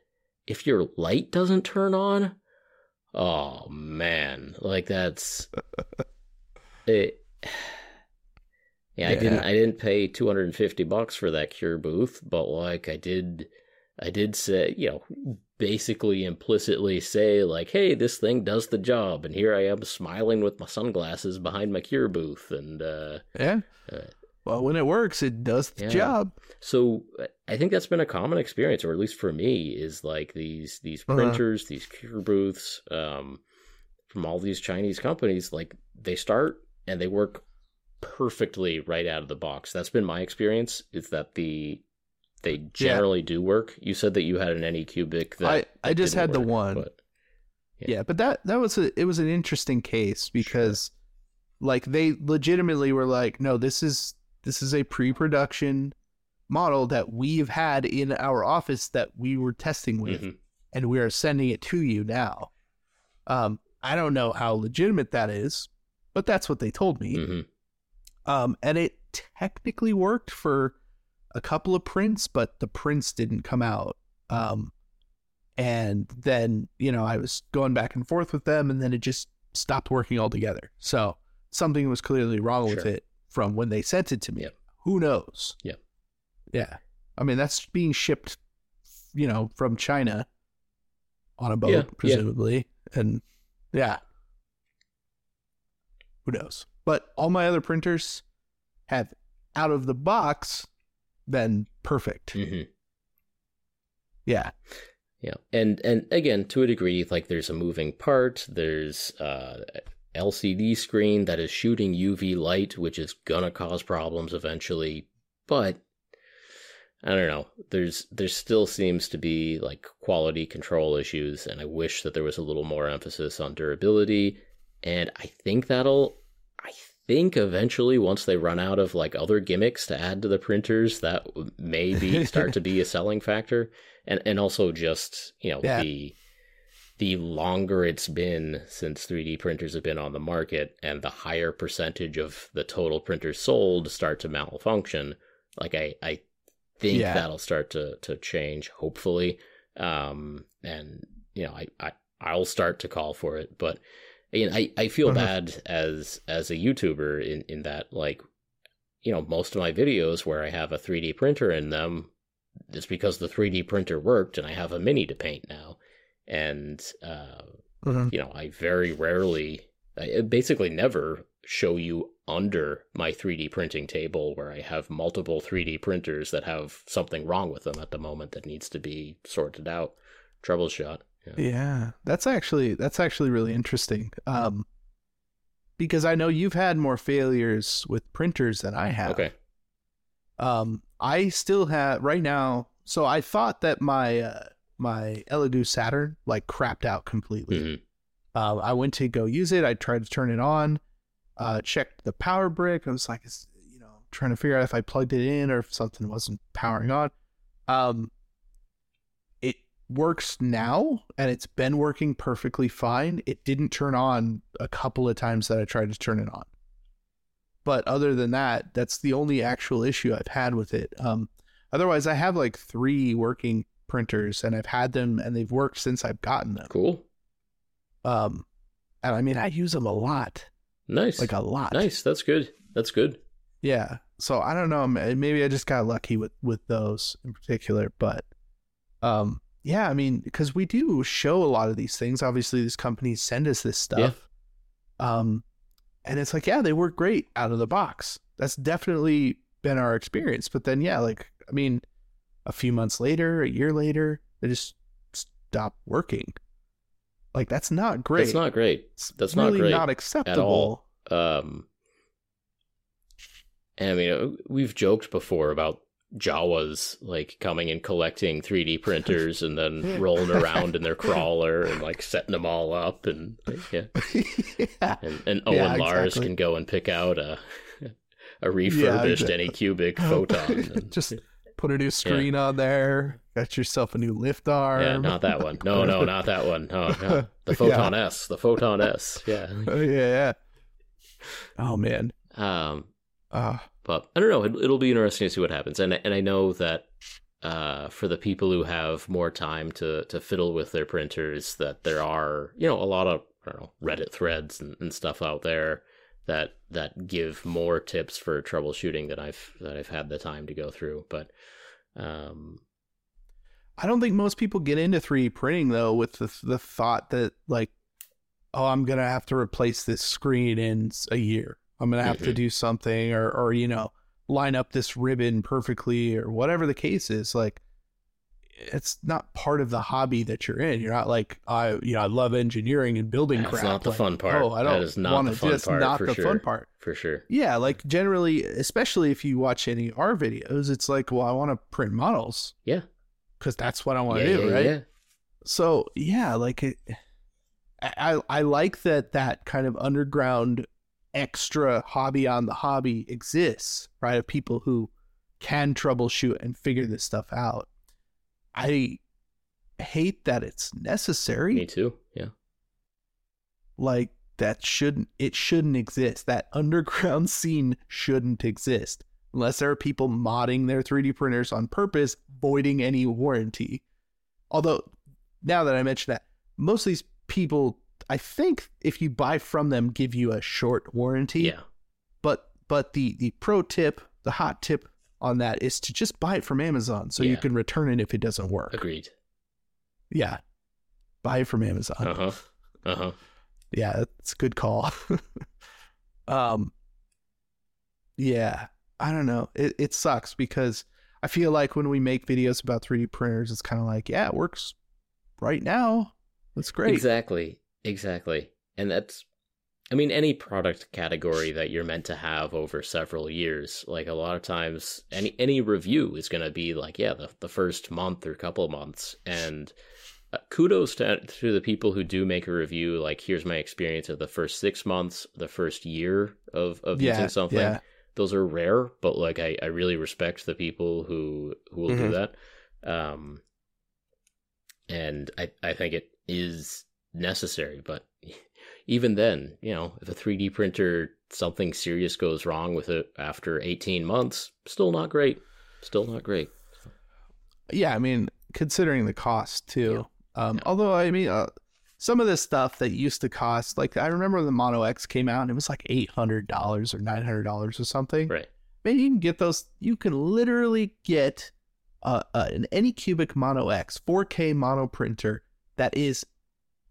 if your light doesn't turn on, oh man, like that's [LAUGHS] it. Yeah, I didn't. I didn't pay two hundred and fifty bucks for that cure booth, but like I did, I did say, you know, basically implicitly say like, "Hey, this thing does the job," and here I am smiling with my sunglasses behind my cure booth, and uh, Yeah. Uh, Well, when it works, it does the Yeah. job. so I think that's been a common experience, or at least for me, is like these these Uh-huh. printers, these cure booths, um, from all these Chinese companies. Like they start and they work perfectly right out of the box. That's been my experience. Is that the they generally do work. You said that you had an Anycubic that I I just had the one. but Yeah. but that that was a it was an interesting case because like they legitimately were like, no, this is this is a pre-production model that we've had in our office that we were testing with, Mhm. and we are sending it to you now. Um, I don't know how legitimate that is, but that's what they told me. Mhm. Um, and it technically worked for a couple of prints, but the prints didn't come out. Um, and then, you know, I was going back and forth with them, and then it just stopped working altogether. So something was clearly wrong with it from when they sent it to me. Who knows? Yeah. Yeah. I mean, that's being shipped, you know, from China on a boat, Yeah, yeah. presumably. And yeah. Who knows? But all my other printers have out of the box been perfect. Mhm. Yeah. Yeah, and and again, to a degree, like there's a moving part. There's uh, LCD screen that is shooting UV light, which is gonna cause problems eventually. But I don't know. There's there still seems to be like quality control issues, and I wish that there was a little more emphasis on durability. And I think that'll. I think eventually, once they run out of like other gimmicks to add to the printers, that w- maybe start to be a [LAUGHS] selling factor and and also just you know Yeah. the the longer it's been since 3D printers have been on the market and the higher percentage of the total printers sold start to malfunction like I I think Yeah. that'll start to to change hopefully um and you know I I I'll start to call for it but you know, I I feel Mhm. bad as as a YouTuber in in that like you know most of my videos where I have a 3D printer in them is because the 3D printer worked and I have a mini to paint now. And, uh, Mhm. you know, I very rarely, I basically never show you under my 3D printing table where I have multiple 3D printers that have something wrong with them at the moment that needs to be sorted out, troubleshot. Yeah. Yeah. That's actually that's actually really interesting. Um because I know you've had more failures with printers than I have. Okay. Um, I still have right now. So I thought that my uh, my Elegoo Saturn like crapped out completely. hmm Um, I went to go use it. I tried to turn it on. Uh, checked the power brick. I was like, it's, you know, trying to figure out if I plugged it in or if something wasn't powering on. Um, it works now, and it's been working perfectly fine. It didn't turn on a couple of times that I tried to turn it on. But other than that, that's the only actual issue I've had with it. Um, otherwise, I have like three working printers, and I've had them, and they've worked since I've gotten them. Cool. Um, and I mean, I use them a lot, Nice. like a lot. nice. That's good. That's good. Yeah. So I don't know. Maybe I just got lucky with with those in particular, but um, yeah. I mean, because we do show a lot of these things. Obviously, these companies send us this stuff. Um, and it's like, yeah, they work great out of the box. That's definitely been our experience. But then, yeah, like I mean, a few months later, a year later, they just stop working. Like that's not great. That's not great. That's not really great not at acceptable. all. Um, and I mean, uh, we've joked before about Jawas like coming and collecting 3D [LAUGHS] printers and then rolling [LAUGHS] around in their crawler and like setting them all up and yeah, [LAUGHS] yeah. and, and Owen Yeah, Lars exactly. can go and pick out a a refurbished exactly. Anycubic photon. and- Just put a new screen on there. Got yourself a new lift arm. yeah, not that one. No, no, not that one. No, no. [LAUGHS] The Photon S. The Photon S. Yeah. Oh, yeah, yeah. Oh man. Um, Uh, but I don't know. It, it'll be interesting to see what happens, and and I know that uh, for the people who have more time to to fiddle with their printers, that there are you know a lot of I don't know Reddit threads and, and stuff out there that that give more tips for troubleshooting that I've that I've had the time to go through. But um, I don't think most people get into 3D printing though with the the thought that like, oh, I'm gonna have to replace this screen in a year. I'm gonna have to Mhm. do something, or or you know, line up this ribbon perfectly, or whatever the case is. Like, it's not part of the hobby that you're in. You're not like I, you know, I love engineering and building That's crap. not the Like, fun part. Oh, I That don't is not wanna- the fun that's part, Not the sure. fun part. for sure, Yeah, like generally, especially if you watch any of our videos, it's like, well, I want to print models yeah, because that's what I want yeah, to do, yeah, right? yeah. So yeah, like it, I I like that that kind of underground extra hobby on the hobby exists, right? Of people who can troubleshoot and figure this stuff out. I hate that it's necessary. Me too. Yeah. Like that shouldn't it shouldn't exist. That underground [LAUGHS] scene shouldn't exist unless there are people modding their 3D printers on purpose, voiding any warranty. Although now that I mention that, most of these people I think if you buy from them give you a short warranty. Yeah. But but the the pro tip, the hot tip on that is to just buy it from Amazon so you can return it if it doesn't work. Agreed. Yeah. Buy it from Amazon. Uh huh. Uh huh. Yeah, that's a good call. [LAUGHS] um Yeah. I don't know. It it sucks because I feel like when we make videos about 3D printers, it's kind of like, yeah, it works right now. That's great. Exactly. Exactly. And that's I mean any product category that you're meant to have over several years. Like a lot of times any any review is going to be like yeah, the the first month or couple of months and uh, kudos to to the people who do make a review like here's my experience of the first 6 months, the first year of of Yeah, using something. yeah. Those are rare, but like I I really respect the people who who will do Mhm. that. Um and I, I think it is necessary. But even then, you know, if a 3D printer, something serious goes wrong with it after 18 months, still not great. Still not great. Yeah, I mean, considering the cost too. Um, Yeah. Although, I mean, uh, some of this stuff that used to cost, like I remember the Mono X came out and it was like eight hundred dollars or nine hundred dollars or something. Right. Man, you can get those. You can literally get uh, uh, an Anycubic Mono X 4K mono printer that is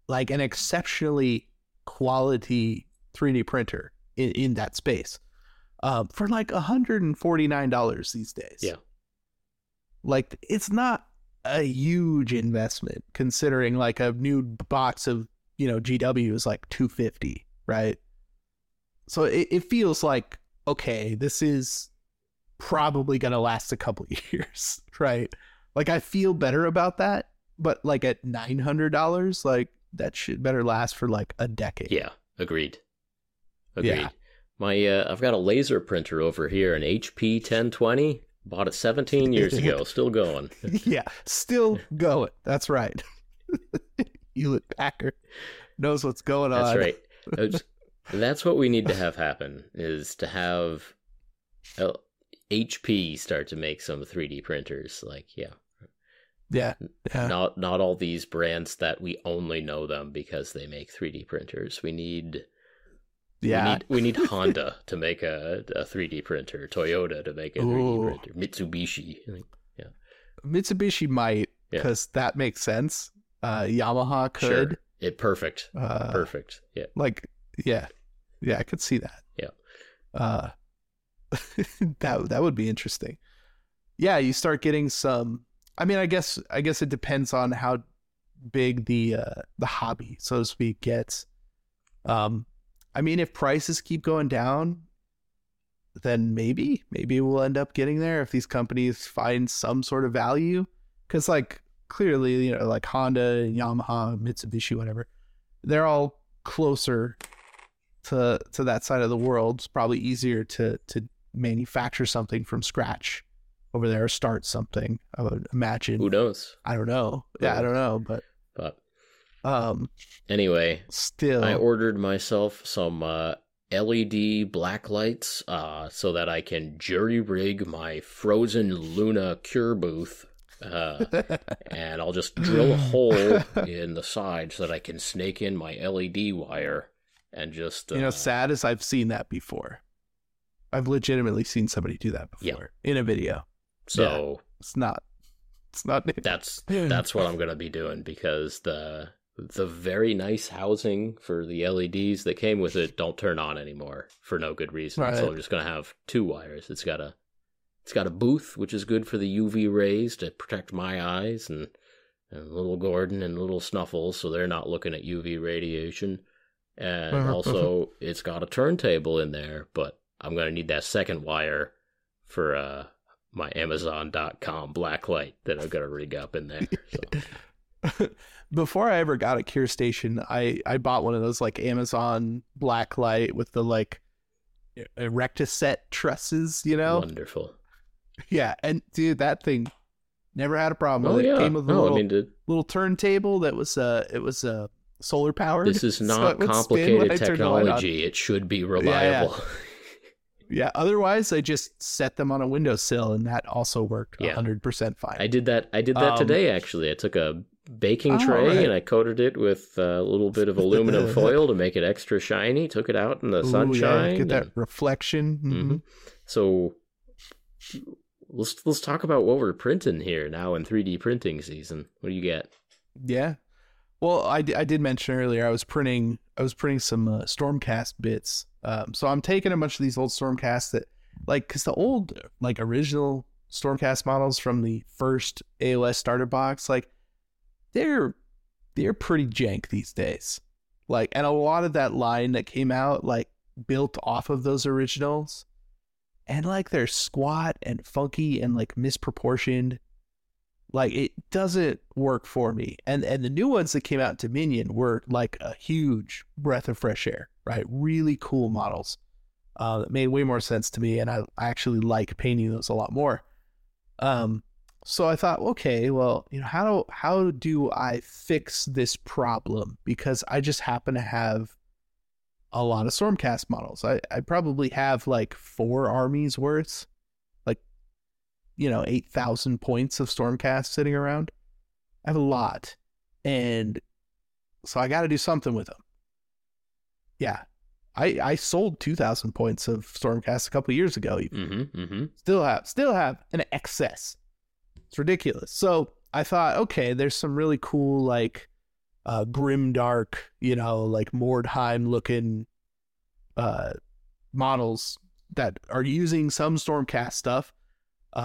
like an exceptionally quality 3D printer in, in that space um, for like $149 these days. Yeah. Like it's not a huge investment considering like a new box of, you know, GW is like 250, right? So it, it feels like, okay, this is probably going to last a couple [LAUGHS] years, right? Like I feel better about that, but like at $900, like that shit better last for like a decade. Yeah. Agreed. Agreed. Yeah. My uh, I've got a laser printer over here, an HP 1020. Bought it 17 years ago. [LAUGHS] Still going. [LAUGHS] yeah, still going. That's right. [LAUGHS] Hewlett Packard knows what's going on. That's right. That's what we need to have happen is to have uh, HP start to make some 3D printers. Like, yeah, Yeah, yeah, not not all these brands that we only know them because they make 3D printers. We need yeah. we need, we need [LAUGHS] Honda to make a, a 3D printer, Toyota to make a 3D Ooh. printer, Mitsubishi. Yeah. Mitsubishi might Yeah. because that makes sense. Uh, Yamaha could. Sure. It perfect. Uh, Perfect. Yeah. Like, yeah, yeah, I could see that. Yeah. Uh, [LAUGHS] that that would be interesting. Yeah, you start getting some. I mean, I guess I guess it depends on how big the uh, the hobby, so to speak, gets. Um, I mean, if prices keep going down, then maybe maybe we'll end up getting there if these companies find some sort of value. Because like clearly, you know, like Honda, Yamaha, Mitsubishi, whatever, they're all closer to to that side of the world. It's probably easier to to manufacture something from scratch over there start something. I would imagine. Who knows? I don't know. Yeah, I don't know, but But um, anyway, still, I ordered myself some uh, LED black lights uh, so that I can jury rig my Phrozen Luna cure booth. Uh, [LAUGHS] and I'll just drill a hole in the side so that I can snake in my LED wire and just. Uh, you know, sad as I've seen that before. I've legitimately seen somebody do that Yeah. before in a video. So It's not. It's not. that's [LAUGHS] that's what I'm gonna be doing because the the very nice housing for the LEDs that came with it don't turn on anymore for no good reason. Right. So I'm just gonna have two wires. It's got a it's got a booth which is good for the UV rays to protect my eyes and and little Gordon and little Snuffles so they're not looking at UV radiation. And Uh-huh. also it's got a turntable in there, but I'm gonna need that second wire for uh my Amazon.com black light that I've got to rig up in there. So. [LAUGHS] Before I ever got a Cure Station, I I bought one of those like Amazon blacklight with the like Erector Set trusses, you know? Wonderful. Yeah, and dude, that thing never had a problem Oh it. yeah. Came with a no, little, I mean, the- little turntable that was uh it was uh solar powered. this is [LAUGHS] not it would spin when complicated I turned the light on. technology. It should be reliable. Yeah, [LAUGHS] otherwise I just set them on a windowsill and that also worked Yeah. hundred percent fine. I did that. I did that Um, today. Actually, I took a baking Oh, tray right. and I coated it with a little bit of [LAUGHS] aluminum foil to make it extra shiny. Took it out in the Ooh, yeah, sunshine. get that and- reflection. Mhm. Mhm. So let's let's talk about what we're printing here now in 3D printing season. What do you get? Yeah. Well, I, di- I did mention earlier I was printing I was printing some uh, Stormcast bits. Um, so I'm taking a bunch of these old Stormcasts that like because the old like original Stormcast models from the first AOS starter box like they're they're pretty jank these days. Like and a lot of that line that came out like built off of those originals. And like they're squat and funky and like misproportioned like it doesn't work for me and and the new ones that came out in dominion were like a huge breath of fresh air right really cool models uh that made way more sense to me and i, I actually like painting those a lot more um so i thought okay well you know how do how do i fix this problem because i just happen to have a lot of stormcast models i i probably have like four armies worth like, you know, 8,000 points of Stormcast sitting around. I have a lot. And so I got to do something with them. Yeah. I, I sold 2,000 points of Stormcast a couple years ago. Even. Mm-hmm. Mm-hmm. Still have, still have an excess. It's ridiculous. So I thought, okay, there's some really cool, like, uh, grim dark, you know, like Mordheim looking, uh, models that are using some Stormcast stuff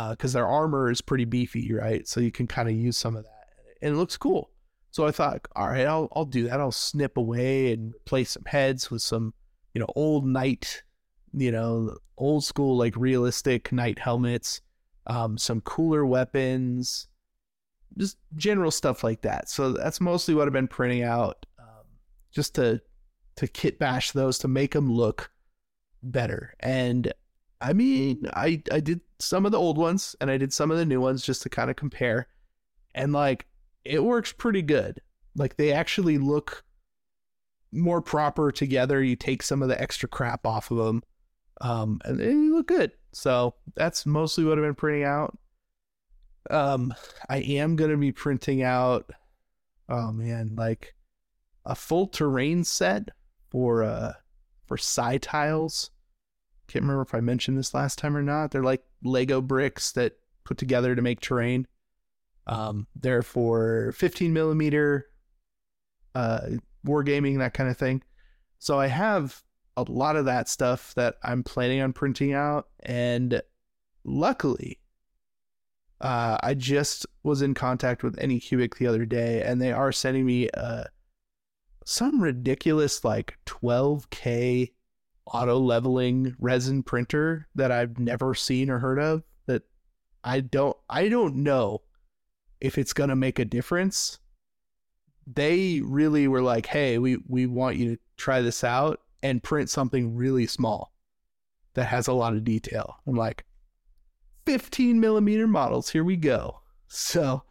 because their armor is pretty beefy, right? So you can kind of use some of that, and it looks cool. So I thought, all right, I'll I'll do that. I'll snip away and replace some heads with some, you know, old knight, you know, old school like realistic knight helmets, um, some cooler weapons, just general stuff like that. So that's mostly what I've been printing out, um, just to to kit bash those to make them look better. And I mean, I I did some of the old ones and I did some of the new ones just to kind of compare. And like it works pretty good. Like they actually look more proper together. You take some of the extra crap off of them. Um and they look good. So that's mostly what I've been printing out. Um I am going to be printing out oh man, like a full terrain set for uh for side tiles can't remember if I mentioned this last time or not. They're like Lego bricks that put together to make terrain. Um, they're for 15 millimeter, uh, wargaming that kind of thing. So I have a lot of that stuff that I'm planning on printing out, and luckily, uh, I just was in contact with AnyCubic the other day, and they are sending me uh some ridiculous like 12k auto leveling resin printer that I've never seen or heard of that I don't I don't know if it's going to make a difference. They really were like, "Hey, we we want you to try this out and print something really small that has a lot of detail." I'm like, 15 millimeter models, here we go. So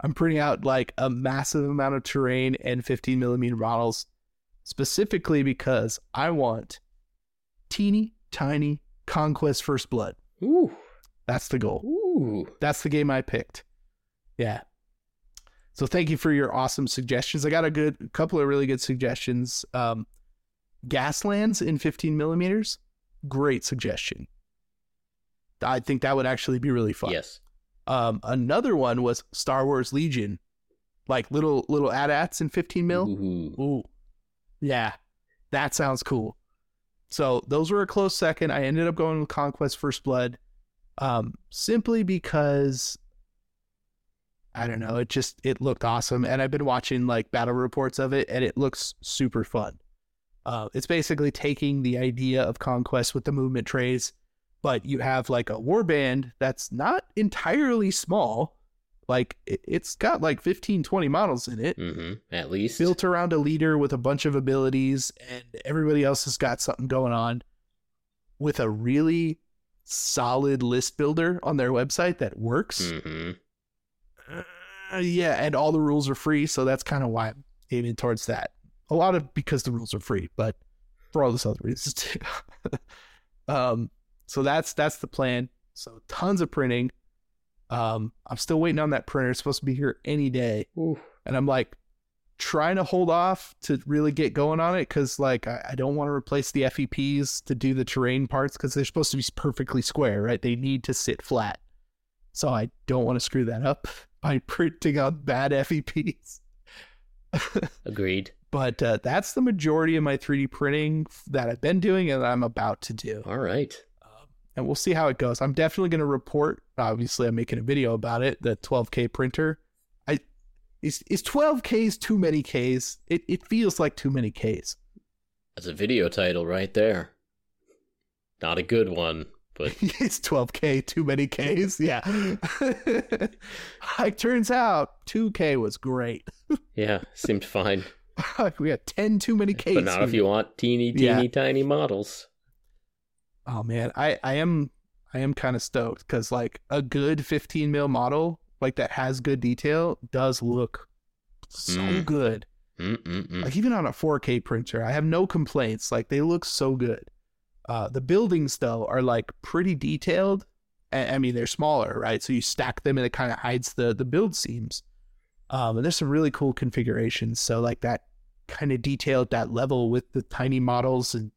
I'm printing out like a massive amount of terrain and 15 millimeter models specifically because I want teeny tiny conquest first blood Ooh. that's the goal Ooh. that's the game i picked yeah so thank you for your awesome suggestions i got a good a couple of really good suggestions um gaslands in 15 millimeters great suggestion i think that would actually be really fun Yes. um another one was star wars legion like little little AT-ATs in 15 mil Ooh. Ooh. Yeah. That sounds cool. So those were a close second. I ended up going with Conquest First Blood. Um, simply because I don't know, it just it looked awesome. And I've been watching like battle reports of it and it looks super fun. Uh, it's basically taking the idea of conquest with the movement trays, but you have like a warband that's not entirely small. Like it, it's got like 15, 20 models in it Mm-hmm. At least. built around a leader with a bunch of abilities and everybody else has got something going on with a really solid list builder on their website that works. hmm Uh, yeah, and all the rules are free, so that's kind of why I'm aiming towards that. A lot of because the rules are free, but for all those other reasons too. [LAUGHS] um, so that's that's the plan. So tons of printing. Um, I'm still waiting on that printer. It's supposed to be here any day, and I'm like trying to hold off to really get going on it because like I, I don't want to replace the FEPs to do the terrain parts because they're supposed to be perfectly square, right? They need to sit flat. So I don't want to screw that up by printing out bad FEPs. [LAUGHS] Agreed. But uh, that's the majority of my 3D printing that I've been doing and I'm about to do. All right. And we'll see how it goes. I'm definitely going to report. Obviously, I'm making a video about it. The 12K printer. I is is 12Ks too many Ks? It it feels like too many Ks. That's a video title right there. Not a good one, but [LAUGHS] it's 12K too many Ks. Yeah. [LAUGHS] it turns out 2K was great. [LAUGHS] yeah, seemed fine. we got 10 too many Ks. But not if you want teeny, teeny, Yeah. tiny models. Oh man, I I am I am kind of stoked because like a good 15 mil model like that has good detail does look so Mm. good. Mm-mm-mm. Like even on a 4K printer, I have no complaints. Like they look so good. Uh, the buildings though are like pretty detailed. I, I mean they're smaller, right? So you stack them and it kind of hides the the build seams. Um, and there's some really cool configurations. So like that kind of detail at that level with the tiny models and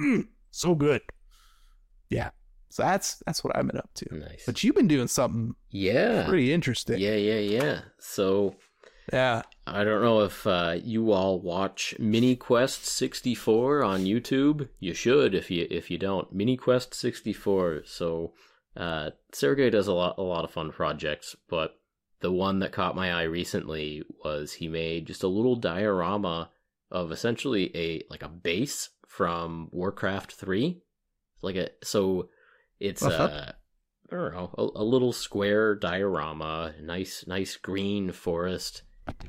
mm, [CLEARS THROAT] so good. Yeah. So that's that's what I've been up to. Nice. But you've been doing something yeah. pretty interesting. Yeah, yeah, yeah. So Yeah. I don't know if uh, you all watch Mini Quest 64 on YouTube. You should if you if you don't. Mini Quest 64. So uh, Sergey does a lot a lot of fun projects, but the one that caught my eye recently was he made just a little diorama of essentially a like a base from Warcraft 3. Like a so it's uh I don't know, a, a little square diorama, nice nice green forest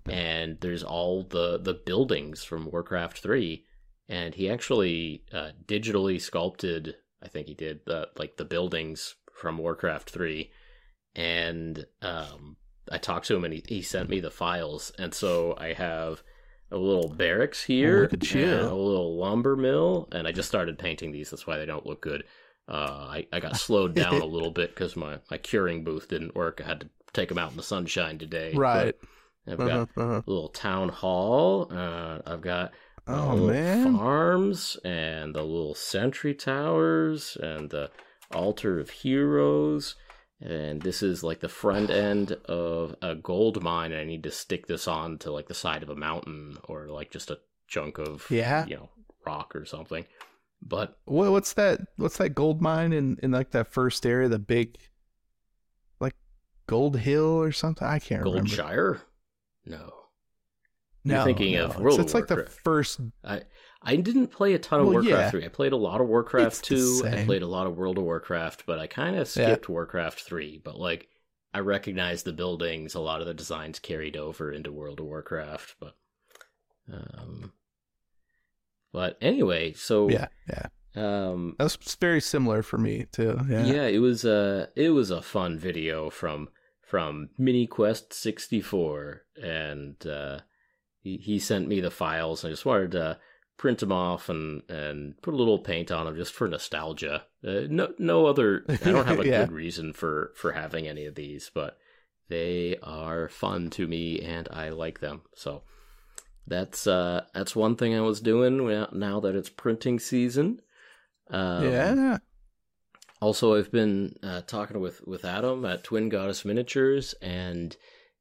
and there's all the the buildings from Warcraft 3 and he actually uh, digitally sculpted I think he did the like the buildings from Warcraft 3 and um I talked to him and he, he sent me the files. And so I have a little barracks here look at you. and a little lumber mill. And I just started painting these. That's why they don't look good. Uh, I, I got slowed down a [LAUGHS] little bit because my, my curing booth didn't work. I had to take them out in the sunshine today. but I've got Uh-huh, uh-huh. a little town hall. Uh, I've got Oh little man. farms and the little sentry towers and the altar of heroes. And this is like the front end of a gold mine. And I need to stick this on to like the side of a mountain or like just a chunk of Yeah. you know rock or something. But What, what's that? What's that gold mine in in like that first area? The big, like, Gold Hill or something. I can't remember. Goldshire, no. No, You're thinking no. of It's- World it's, of like the first. I I didn't play a ton of Well, Warcraft yeah. 3. I played a lot of Warcraft It's 2. I played a lot of World of Warcraft, but I kind of skipped Warcraft 3. But like, I recognized the buildings. A lot of the designs carried over into World of Warcraft. But, um, but anyway, so Yeah, yeah. um, That's very similar for me too. Yeah. yeah. it was a it was a fun video from from Mini Quest 64 and uh he, he sent me the files and I just wanted to print them off and and put a little paint on them just for nostalgia. Uh, no no other I don't have a [LAUGHS] Yeah. good reason for for having any of these, but they are fun to me and I like them. So that's uh that's one thing I was doing now- that it's printing season. Um, yeah. Also, I've been uh, talking with with Adam at Twin Goddess Miniatures, and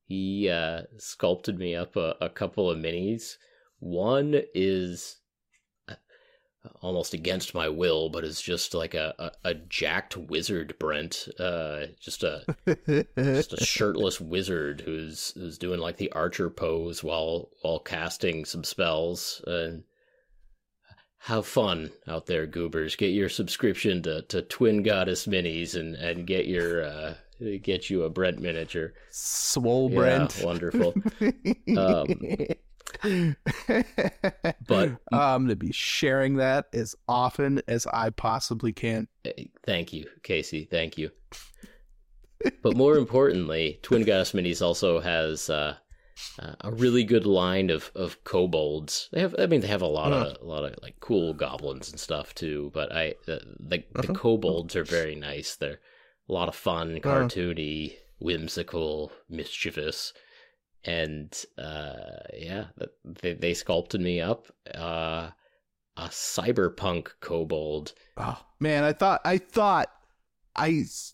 he uh, sculpted me up a, a couple of minis. One is uh, almost against my will, but it's just like a, a, a jacked wizard, Brent. Uh, just a [LAUGHS] just a shirtless wizard who's who's doing like the archer pose while while casting some spells and have fun out there goobers get your subscription to, to twin goddess minis and and get your uh get you a brent miniature Swole Yeah, Brent. wonderful. [LAUGHS] Um, But- [LAUGHS] I'm going to be sharing that as often as I possibly can. Thank you, Casey. Thank you. But more importantly, Twin Goddess Minis also has uh, uh, a really good line of, of kobolds. They have, I mean, they have a lot of a lot of like cool goblins and stuff too. But I, the the, the Uh-huh. kobolds are very nice. They're a lot of fun, cartoony, whimsical, mischievous, and uh, yeah, they they sculpted me up. Uh, a cyberpunk kobold. Oh, man, I thought I thought I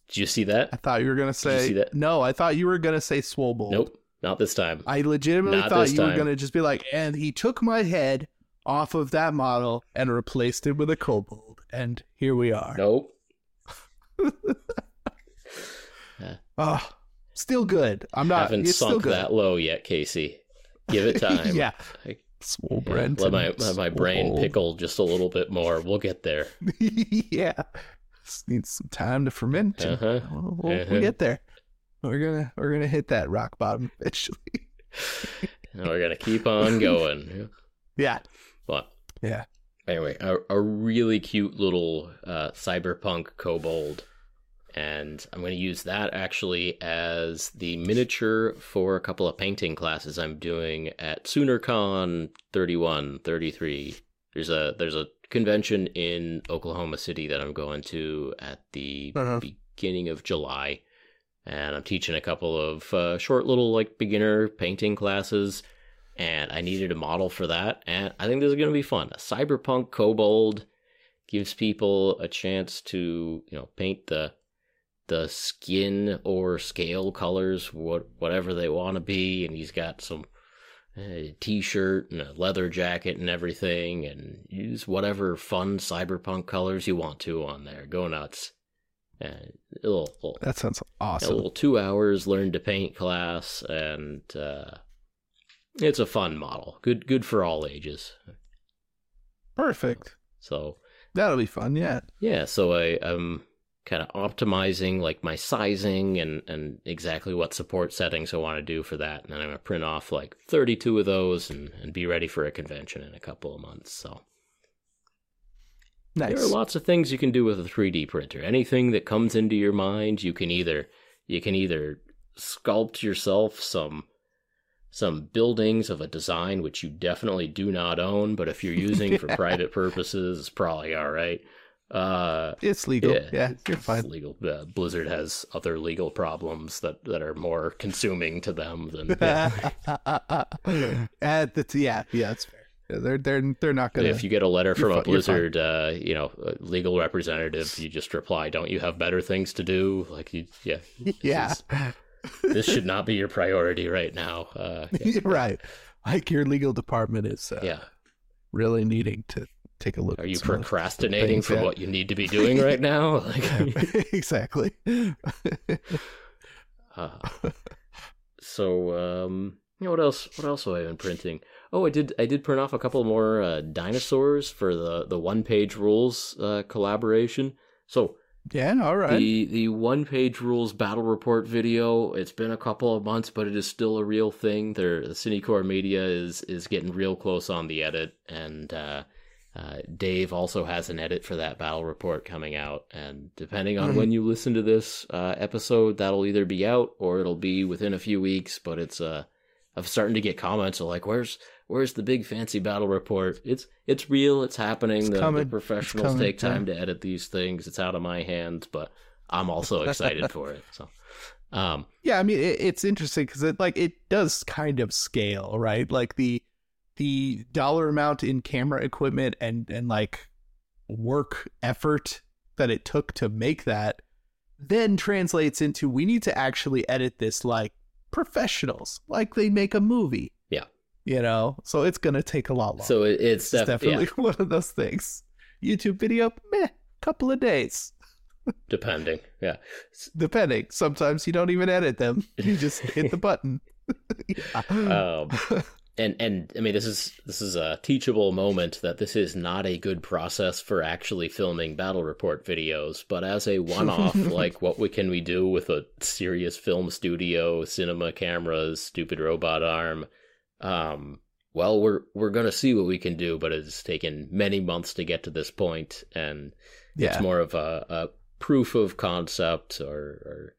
Did you see that? I thought you were going to Did you say see that? No, I thought you were going to say Swobold. Nope, not this time. I legitimately Not thought you were going to just be like, and he took my head off of that model and replaced it with a kobold. And here we are. Nope. Oh, [LAUGHS] still good. I'm not. Haven't sunk good. that low yet, Casey. Give it [LAUGHS] time. yeah. I- Swole Yeah, let my let my brain pickle just a little bit more. We'll get there. [LAUGHS] yeah. Just needs some time to ferment. Uh-huh. We'll, we'll- Uh-huh. we'll get there. We're gonna we're gonna hit that rock bottom eventually. [LAUGHS] And we're gonna keep on going. [LAUGHS] yeah. But Yeah. anyway, a, a really cute little uh, cyberpunk kobold, and I'm going to use that actually as the miniature for a couple of painting classes I'm doing at SoonerCon 31, 33. There's a there's a convention in Oklahoma City that I'm going to at the Uh-huh. beginning of July, and I'm teaching a couple of uh, short little like beginner painting classes and I needed a model for that. And I think this is going to be fun. A cyberpunk kobold gives people a chance to, you know, paint the the skin or scale colors, what whatever they want to be. And he's got some uh, t-shirt and a leather jacket and everything, and use whatever fun cyberpunk colors you want to on there. Go nuts. Uh, a little, little That sounds awesome. a little two hours learn to paint class, and uh, it's a fun model. Good, good for all ages. Perfect. So That'll be fun. Yeah. yeah, so I, I'm kind of optimizing like my sizing and and exactly what support settings I want to do for that, and then I'm gonna print off like 32 of those and and be ready for a convention in a couple of months. So Nice. There are lots of things you can do with a 3D printer. Anything that comes into your mind, you can either you can either sculpt yourself some some buildings of a design which you definitely do not own, but if you're [LAUGHS] using for private purposes, it's probably all right. Uh, It's legal. yeah, Yeah, you're it's fine. legal. Uh, Blizzard has other legal problems that, that are more consuming to them than [LAUGHS] At the yeah, yeah, that's fair. They're they're they're not gonna. if you get a letter from a Blizzard, uh, you know, legal representative, you just reply, "Don't you have better things to do?" Like, you, yeah, this [LAUGHS] yeah, is- this should not be your priority right now. Uh, yeah, [LAUGHS] right. Like your legal department is uh, yeah. really needing to take a look. Are at you procrastinating from yeah. what you need to be doing right now? [LAUGHS] Like, exactly. uh, so, um, you know, what else? What else have I been printing? Oh, I did. I did print off a couple more uh, dinosaurs for the the one page rules uh, collaboration. So yeah. All right. The the one page rules battle report video. It's been a couple of months, but it is still a real thing. There, the Cinecore Media is is getting real close on the edit, and uh, uh, Dave also has an edit for that battle report coming out. And depending on Mhm. when you listen to this uh, episode, that'll either be out or it'll be within a few weeks. But it's uh, I'm starting to get comments of like, "Where's where's the big fancy battle report?" It's it's real. It's happening. It's the, the professionals coming, take time yeah. to edit these things. It's out of my hands, but I'm also [LAUGHS] excited for it. So, um, yeah i mean it, it's interesting because it like it does kind of scale right like the the dollar amount in camera equipment and and like work effort that it took to make that then translates into we need to actually edit this like professionals like they make a movie. You know? So it's gonna take a lot longer so it, it's, it's definitely yeah, [LAUGHS] one of those things. Youtube video meh couple of days. [LAUGHS] Depending. Yeah, depending. Sometimes you don't even edit them. [LAUGHS] You just hit the button. Yeah. um, and and I mean this is this is a teachable moment that this is not a good process for actually filming battle report videos, but as a one-off, like what we can we do with a serious film studio, cinema cameras, stupid robot arm, um, well, we're we're gonna see what we can do, but it's taken many months to get to this point, and Yeah. it's more of a, a proof of concept or, or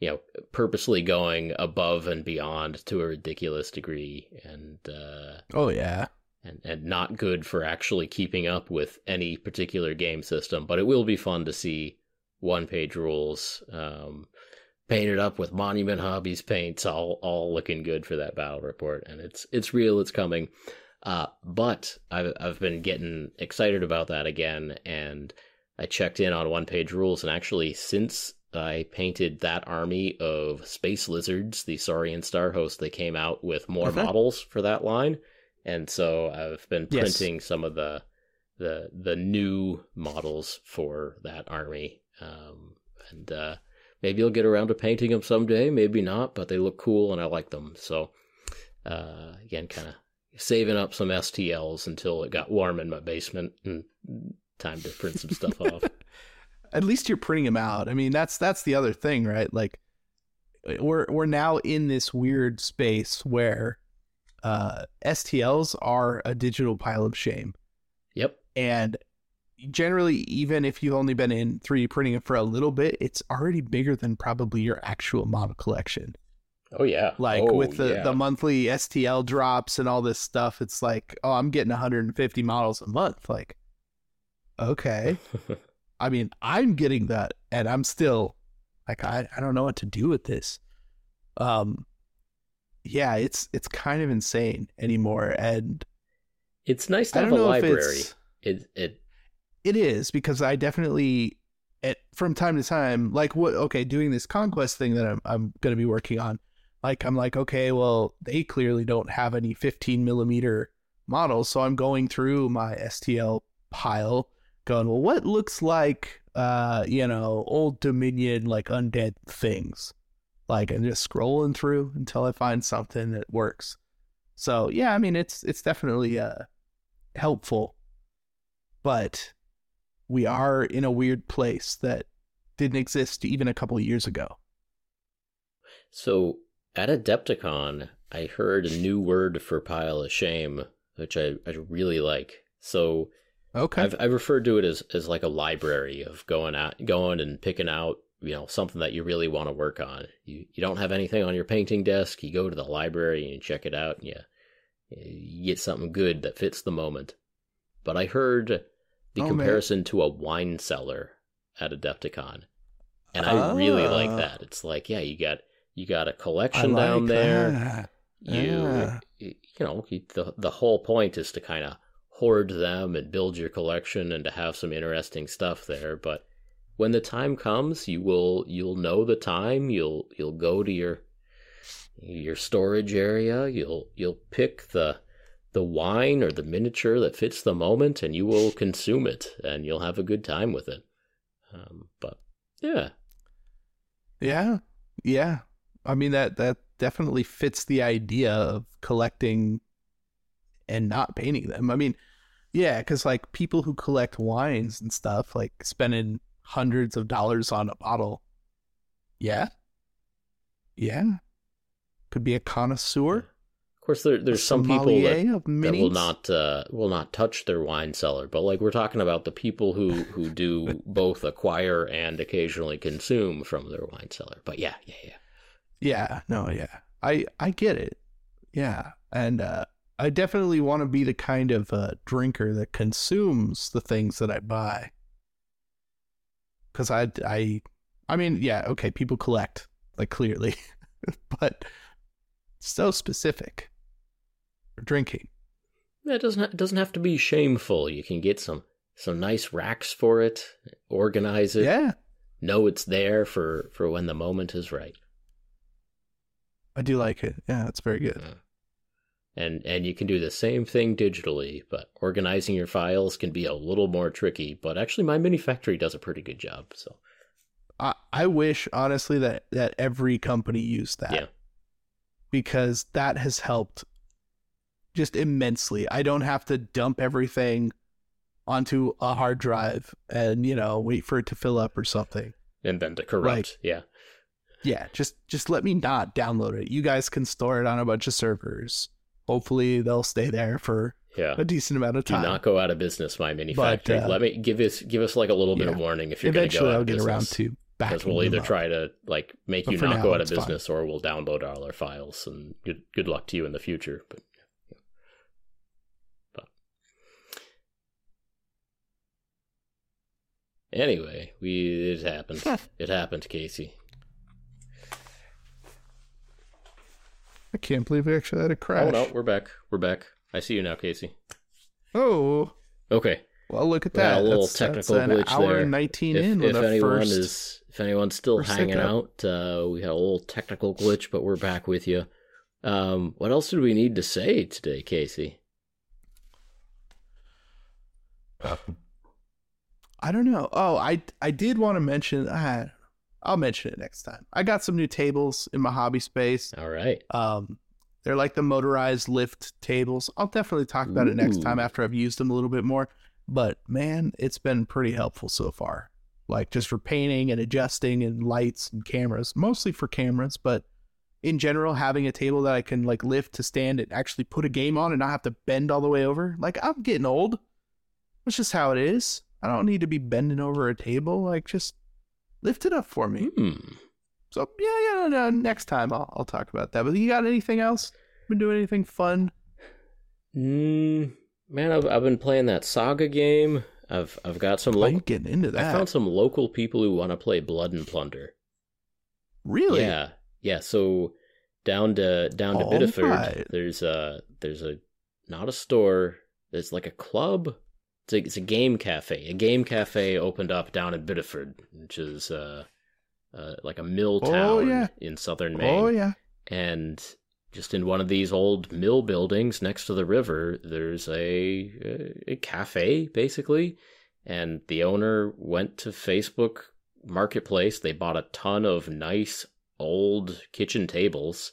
you know purposely going above and beyond to a ridiculous degree and uh, oh yeah. and and not good for actually keeping up with any particular game system but it will be fun to see one page rules um, painted up with monument hobbies paints all all looking good for that battle report and it's it's real it's coming uh, but I've, I've been getting excited about that again and I checked in on one page rules, and actually, since I painted that army of space lizards, the Saurian Star Host, they came out with more Okay. models for that line, and so I've been Yes. printing some of the the the new models for that army, um, and uh, maybe I'll get around to painting them someday. Maybe not, but they look cool, and I like them. So uh, again, kind of saving up some STLs until it got warm in my basement and time to print some stuff off. [LAUGHS] At least you're printing them out. I mean, that's that's the other thing, right? Like we're we're now in this weird space where uh STLs are a digital pile of shame. Yep. And generally even if you've only been in 3D printing for a little bit, it's already bigger than probably your actual model collection. Oh yeah. Like Oh, with the, yeah. the monthly STL drops and all this stuff, it's like, oh, I'm getting 150 models a month. Like, okay. [LAUGHS] I mean, I'm getting that, and I'm still like, I, I don't know what to do with this. Um, yeah, it's it's kind of insane anymore, and it's nice to have a library. It it it is because I definitely at from time to time like what okay doing this conquest thing that I'm I'm gonna be working on like I'm like okay well they clearly don't have any 15 millimeter models so I'm going through my STL pile going well what looks like uh you know old Dominion like undead things? Like and just scrolling through until I find something that works. So yeah I mean it's it's definitely uh helpful. But we are in a weird place that didn't exist even a couple of years ago. so at Adepticon, I heard a new word for pile of shame, which I, I really like. So Okay. I've I've referred to it as, as like a library of going out going and picking out, you know, something that you really want to work on. You you don't have anything on your painting desk, you go to the library and you check it out and you, you get something good that fits the moment. But I heard the Oh, man. comparison to a wine cellar at Adepticon. And I really like Ah. that. It's like, yeah, you got you got a collection down there that. you Yeah. you know the the whole point is to kind of hoard them and build your collection and to have some interesting stuff there but when the time comes you will you'll know the time you'll you'll go to your your storage area you'll you'll pick the the wine or the miniature that fits the moment and you will consume it and you'll have a good time with it um, but yeah Yeah. Yeah. I mean that that definitely fits the idea of collecting and not painting them. I mean, yeah, cuz like people who collect wines and stuff like spending hundreds of dollars on a bottle. Yeah. Yeah. Could be a connoisseur. Of course there, there's some people that that will not uh, will not touch their wine cellar. But like we're talking about the people who who do [LAUGHS] both acquire and occasionally consume from their wine cellar. But yeah, yeah, yeah. Yeah, no, yeah. I I get it. Yeah. And uh I definitely want to be the kind of uh drinker that consumes the things that I buy. Cuz I I I mean, yeah, okay, people collect like clearly. [LAUGHS] but so specific for drinking. That doesn't ha- doesn't have to be shameful. You can get some some nice racks for it, organize it, Yeah, know it's there for for when the moment is right. I do like it. Yeah, it's very good. Yeah. And and you can do the same thing digitally, but organizing your files can be a little more tricky. But actually, MyMiniFactory does a pretty good job. So I I wish honestly that that every company used that. yeah, because that has helped just immensely. I don't have to dump everything onto a hard drive and you know wait for it to fill up or something. and then to corrupt, Right. yeah. Yeah, just just let me not download it. You guys can store it on a bunch of servers hopefully they'll stay there for Yeah. a decent amount of Do time. not go out of business, my manufacturing. uh, Let me give us give us like a little bit of warning if you're going to Eventually, go out I'll of get business. around to because we'll either try to like make But you not now, go out of it's fine. business or we'll download all our files and good good luck to you in the future but yeah. but anyway we it happened. It happened casey. I can't believe we actually had a crash. oh no we're back. We're back. I see you now casey. Oh, okay. Well, look at We had that. a little that's, technical that's an glitch hour there. and 19 if, in if with anyone first. is if anyone's still hanging out uh, we had a little technical glitch but we're back with you. Um, what else did we need to say today casey I don't know. Oh, I I did want to mention. I, I'll mention it next time. I got some new tables in my hobby space. all right Um, they're like the motorized lift tables. I'll definitely talk about it next time after I've used them a little bit more. But man, it's been pretty helpful so far. Like just for painting and adjusting and lights and cameras, mostly for cameras, but in general, having a table that I can like lift to stand and actually put a game on and not have to bend all the way over. Like I'm getting old. That's just how it is. I don't need to be bending over a table. Like just lift it up for me. Hmm. So yeah, yeah. No, no, next time I'll I'll talk about that. But you got anything else? Been doing anything fun? Mm, man, I've I've been playing that Saga game. I've I've got some are getting into that. I found some local people who want to play Blood and Plunder. really? Yeah, yeah. So down to down to All Biddeford, right. there's a there's a not a store. There's like a club. It's a, it's a game cafe. A game cafe opened up down in Biddeford, which is uh, uh like a mill Oh, town yeah. in southern Maine. Oh yeah. and just in one of these old mill buildings next to the river there's a a cafe basically and the owner went to facebook marketplace they bought a ton of nice old kitchen tables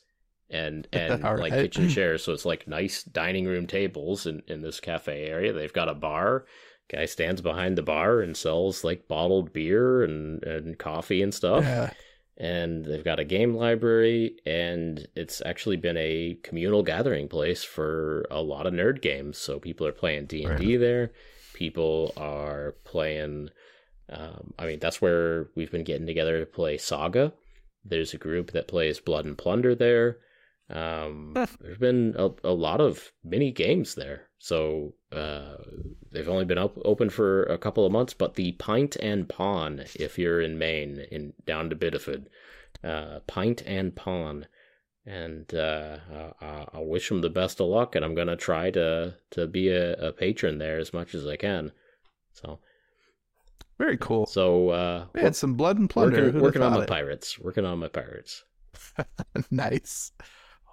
and [LAUGHS] and like right. kitchen chairs. So it's like nice dining room tables in in this cafe area. They've got a bar. Guy stands behind the bar and sells like bottled beer and and coffee and stuff. Yeah. and they've got a game library and it's actually been a communal gathering place for a lot of nerd games. So people are playing d&d there. People are playing um, i mean that's where we've been getting together to play saga. There's a group that plays blood and plunder there um, there's been a, a lot of mini games there so uh, they've only been up, open for a couple of months but the pint and pawn if you're in maine in down to biddeford uh, pint and pawn and uh, I, I wish them the best of luck and i'm going to try to to be a, a patron there as much as i can so Very cool. so uh, had some blood and plunder. working, working on my it? pirates working on my pirates [LAUGHS] nice.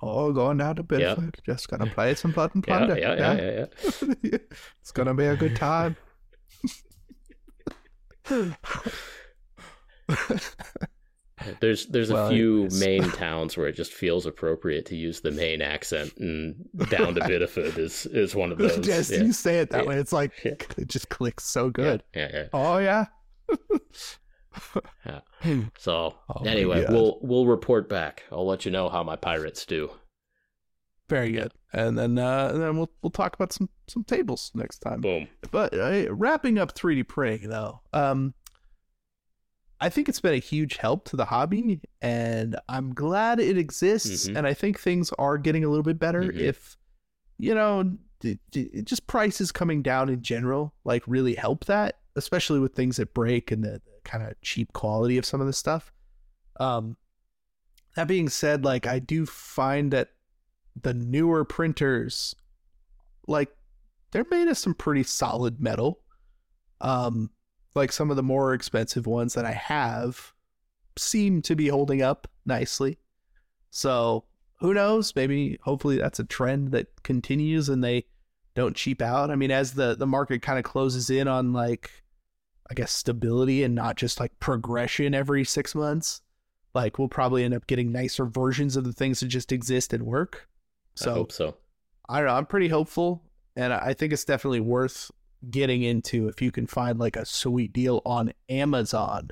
Oh, going down to Biddeford. Just gonna play some blood and yeah, plunder. yeah, yeah, yeah, yeah. [LAUGHS] it's gonna be a good time. [LAUGHS] There's there's a few. Maine [LAUGHS] towns where it just feels appropriate to use the Maine accent, and down to Biddeford is is one of those. Yes, yeah. you say it that Yeah. way. It's like Yeah. it just clicks so good. Yeah, yeah, Oh yeah. Yeah. [LAUGHS] So Oh anyway, we'll we'll report back. I'll let you know how my pirates do. Very good. And then uh and then we'll we'll talk about some some tables next time. Boom. But uh, wrapping up 3D printing though, um, I think it's been a huge help to the hobby, and I'm glad it exists. Mhm. And I think things are getting a little bit better. Mhm. If you know, d- d- just prices coming down in general, like really help that, especially with things that break and the kind of cheap quality of some of the stuff. Um, that being said, like I do find that the newer printers, like they're made of some pretty solid metal. Um, like some of the more expensive ones that I have seem to be holding up nicely. So who knows? Maybe hopefully that's a trend that continues and they don't cheap out. I mean, as the the market kind of closes in on like I guess stability and not just like progression every six months, like we'll probably end up getting nicer versions of the things that just exist and work. So I hope so. I don't know. I'm pretty hopeful, and I think it's definitely worth getting into if you can find like a sweet deal on Amazon,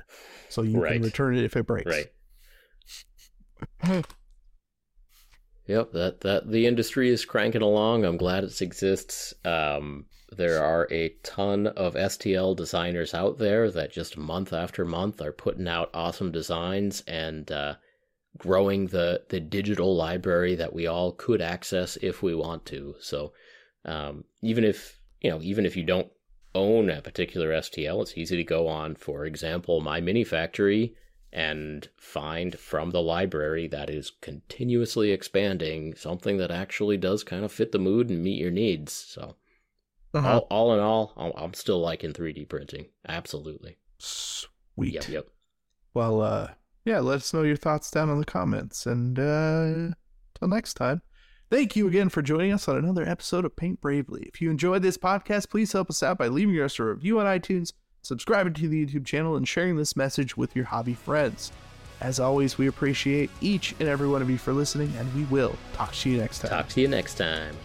so you Right. can return it if it breaks. Right. Yep, that that the industry is cranking along. I'm glad it exists. Um, there are a ton of STL designers out there that just month after month are putting out awesome designs and uh, growing the the digital library that we all could access if we want to. So um, even if you know, even if you don't own a particular STL, it's easy to go on, for example, MyMiniFactory and find from the library that is continuously expanding something that actually does kind of fit the mood and meet your needs. So, uh-huh. all, all, in all, I'm still liking 3D printing. Absolutely. Sweet. Yep. Yep. Well, uh, yeah, let us know your thoughts down in the comments. And uh, till next time, thank you again for joining us on another episode of Paint Bravely. If you enjoyed this podcast, please help us out by leaving us a review on iTunes subscribing to the YouTube channel, and sharing this message with your hobby friends. As always, we appreciate each and every one of you for listening, and we will talk to you next time. Talk to you next time.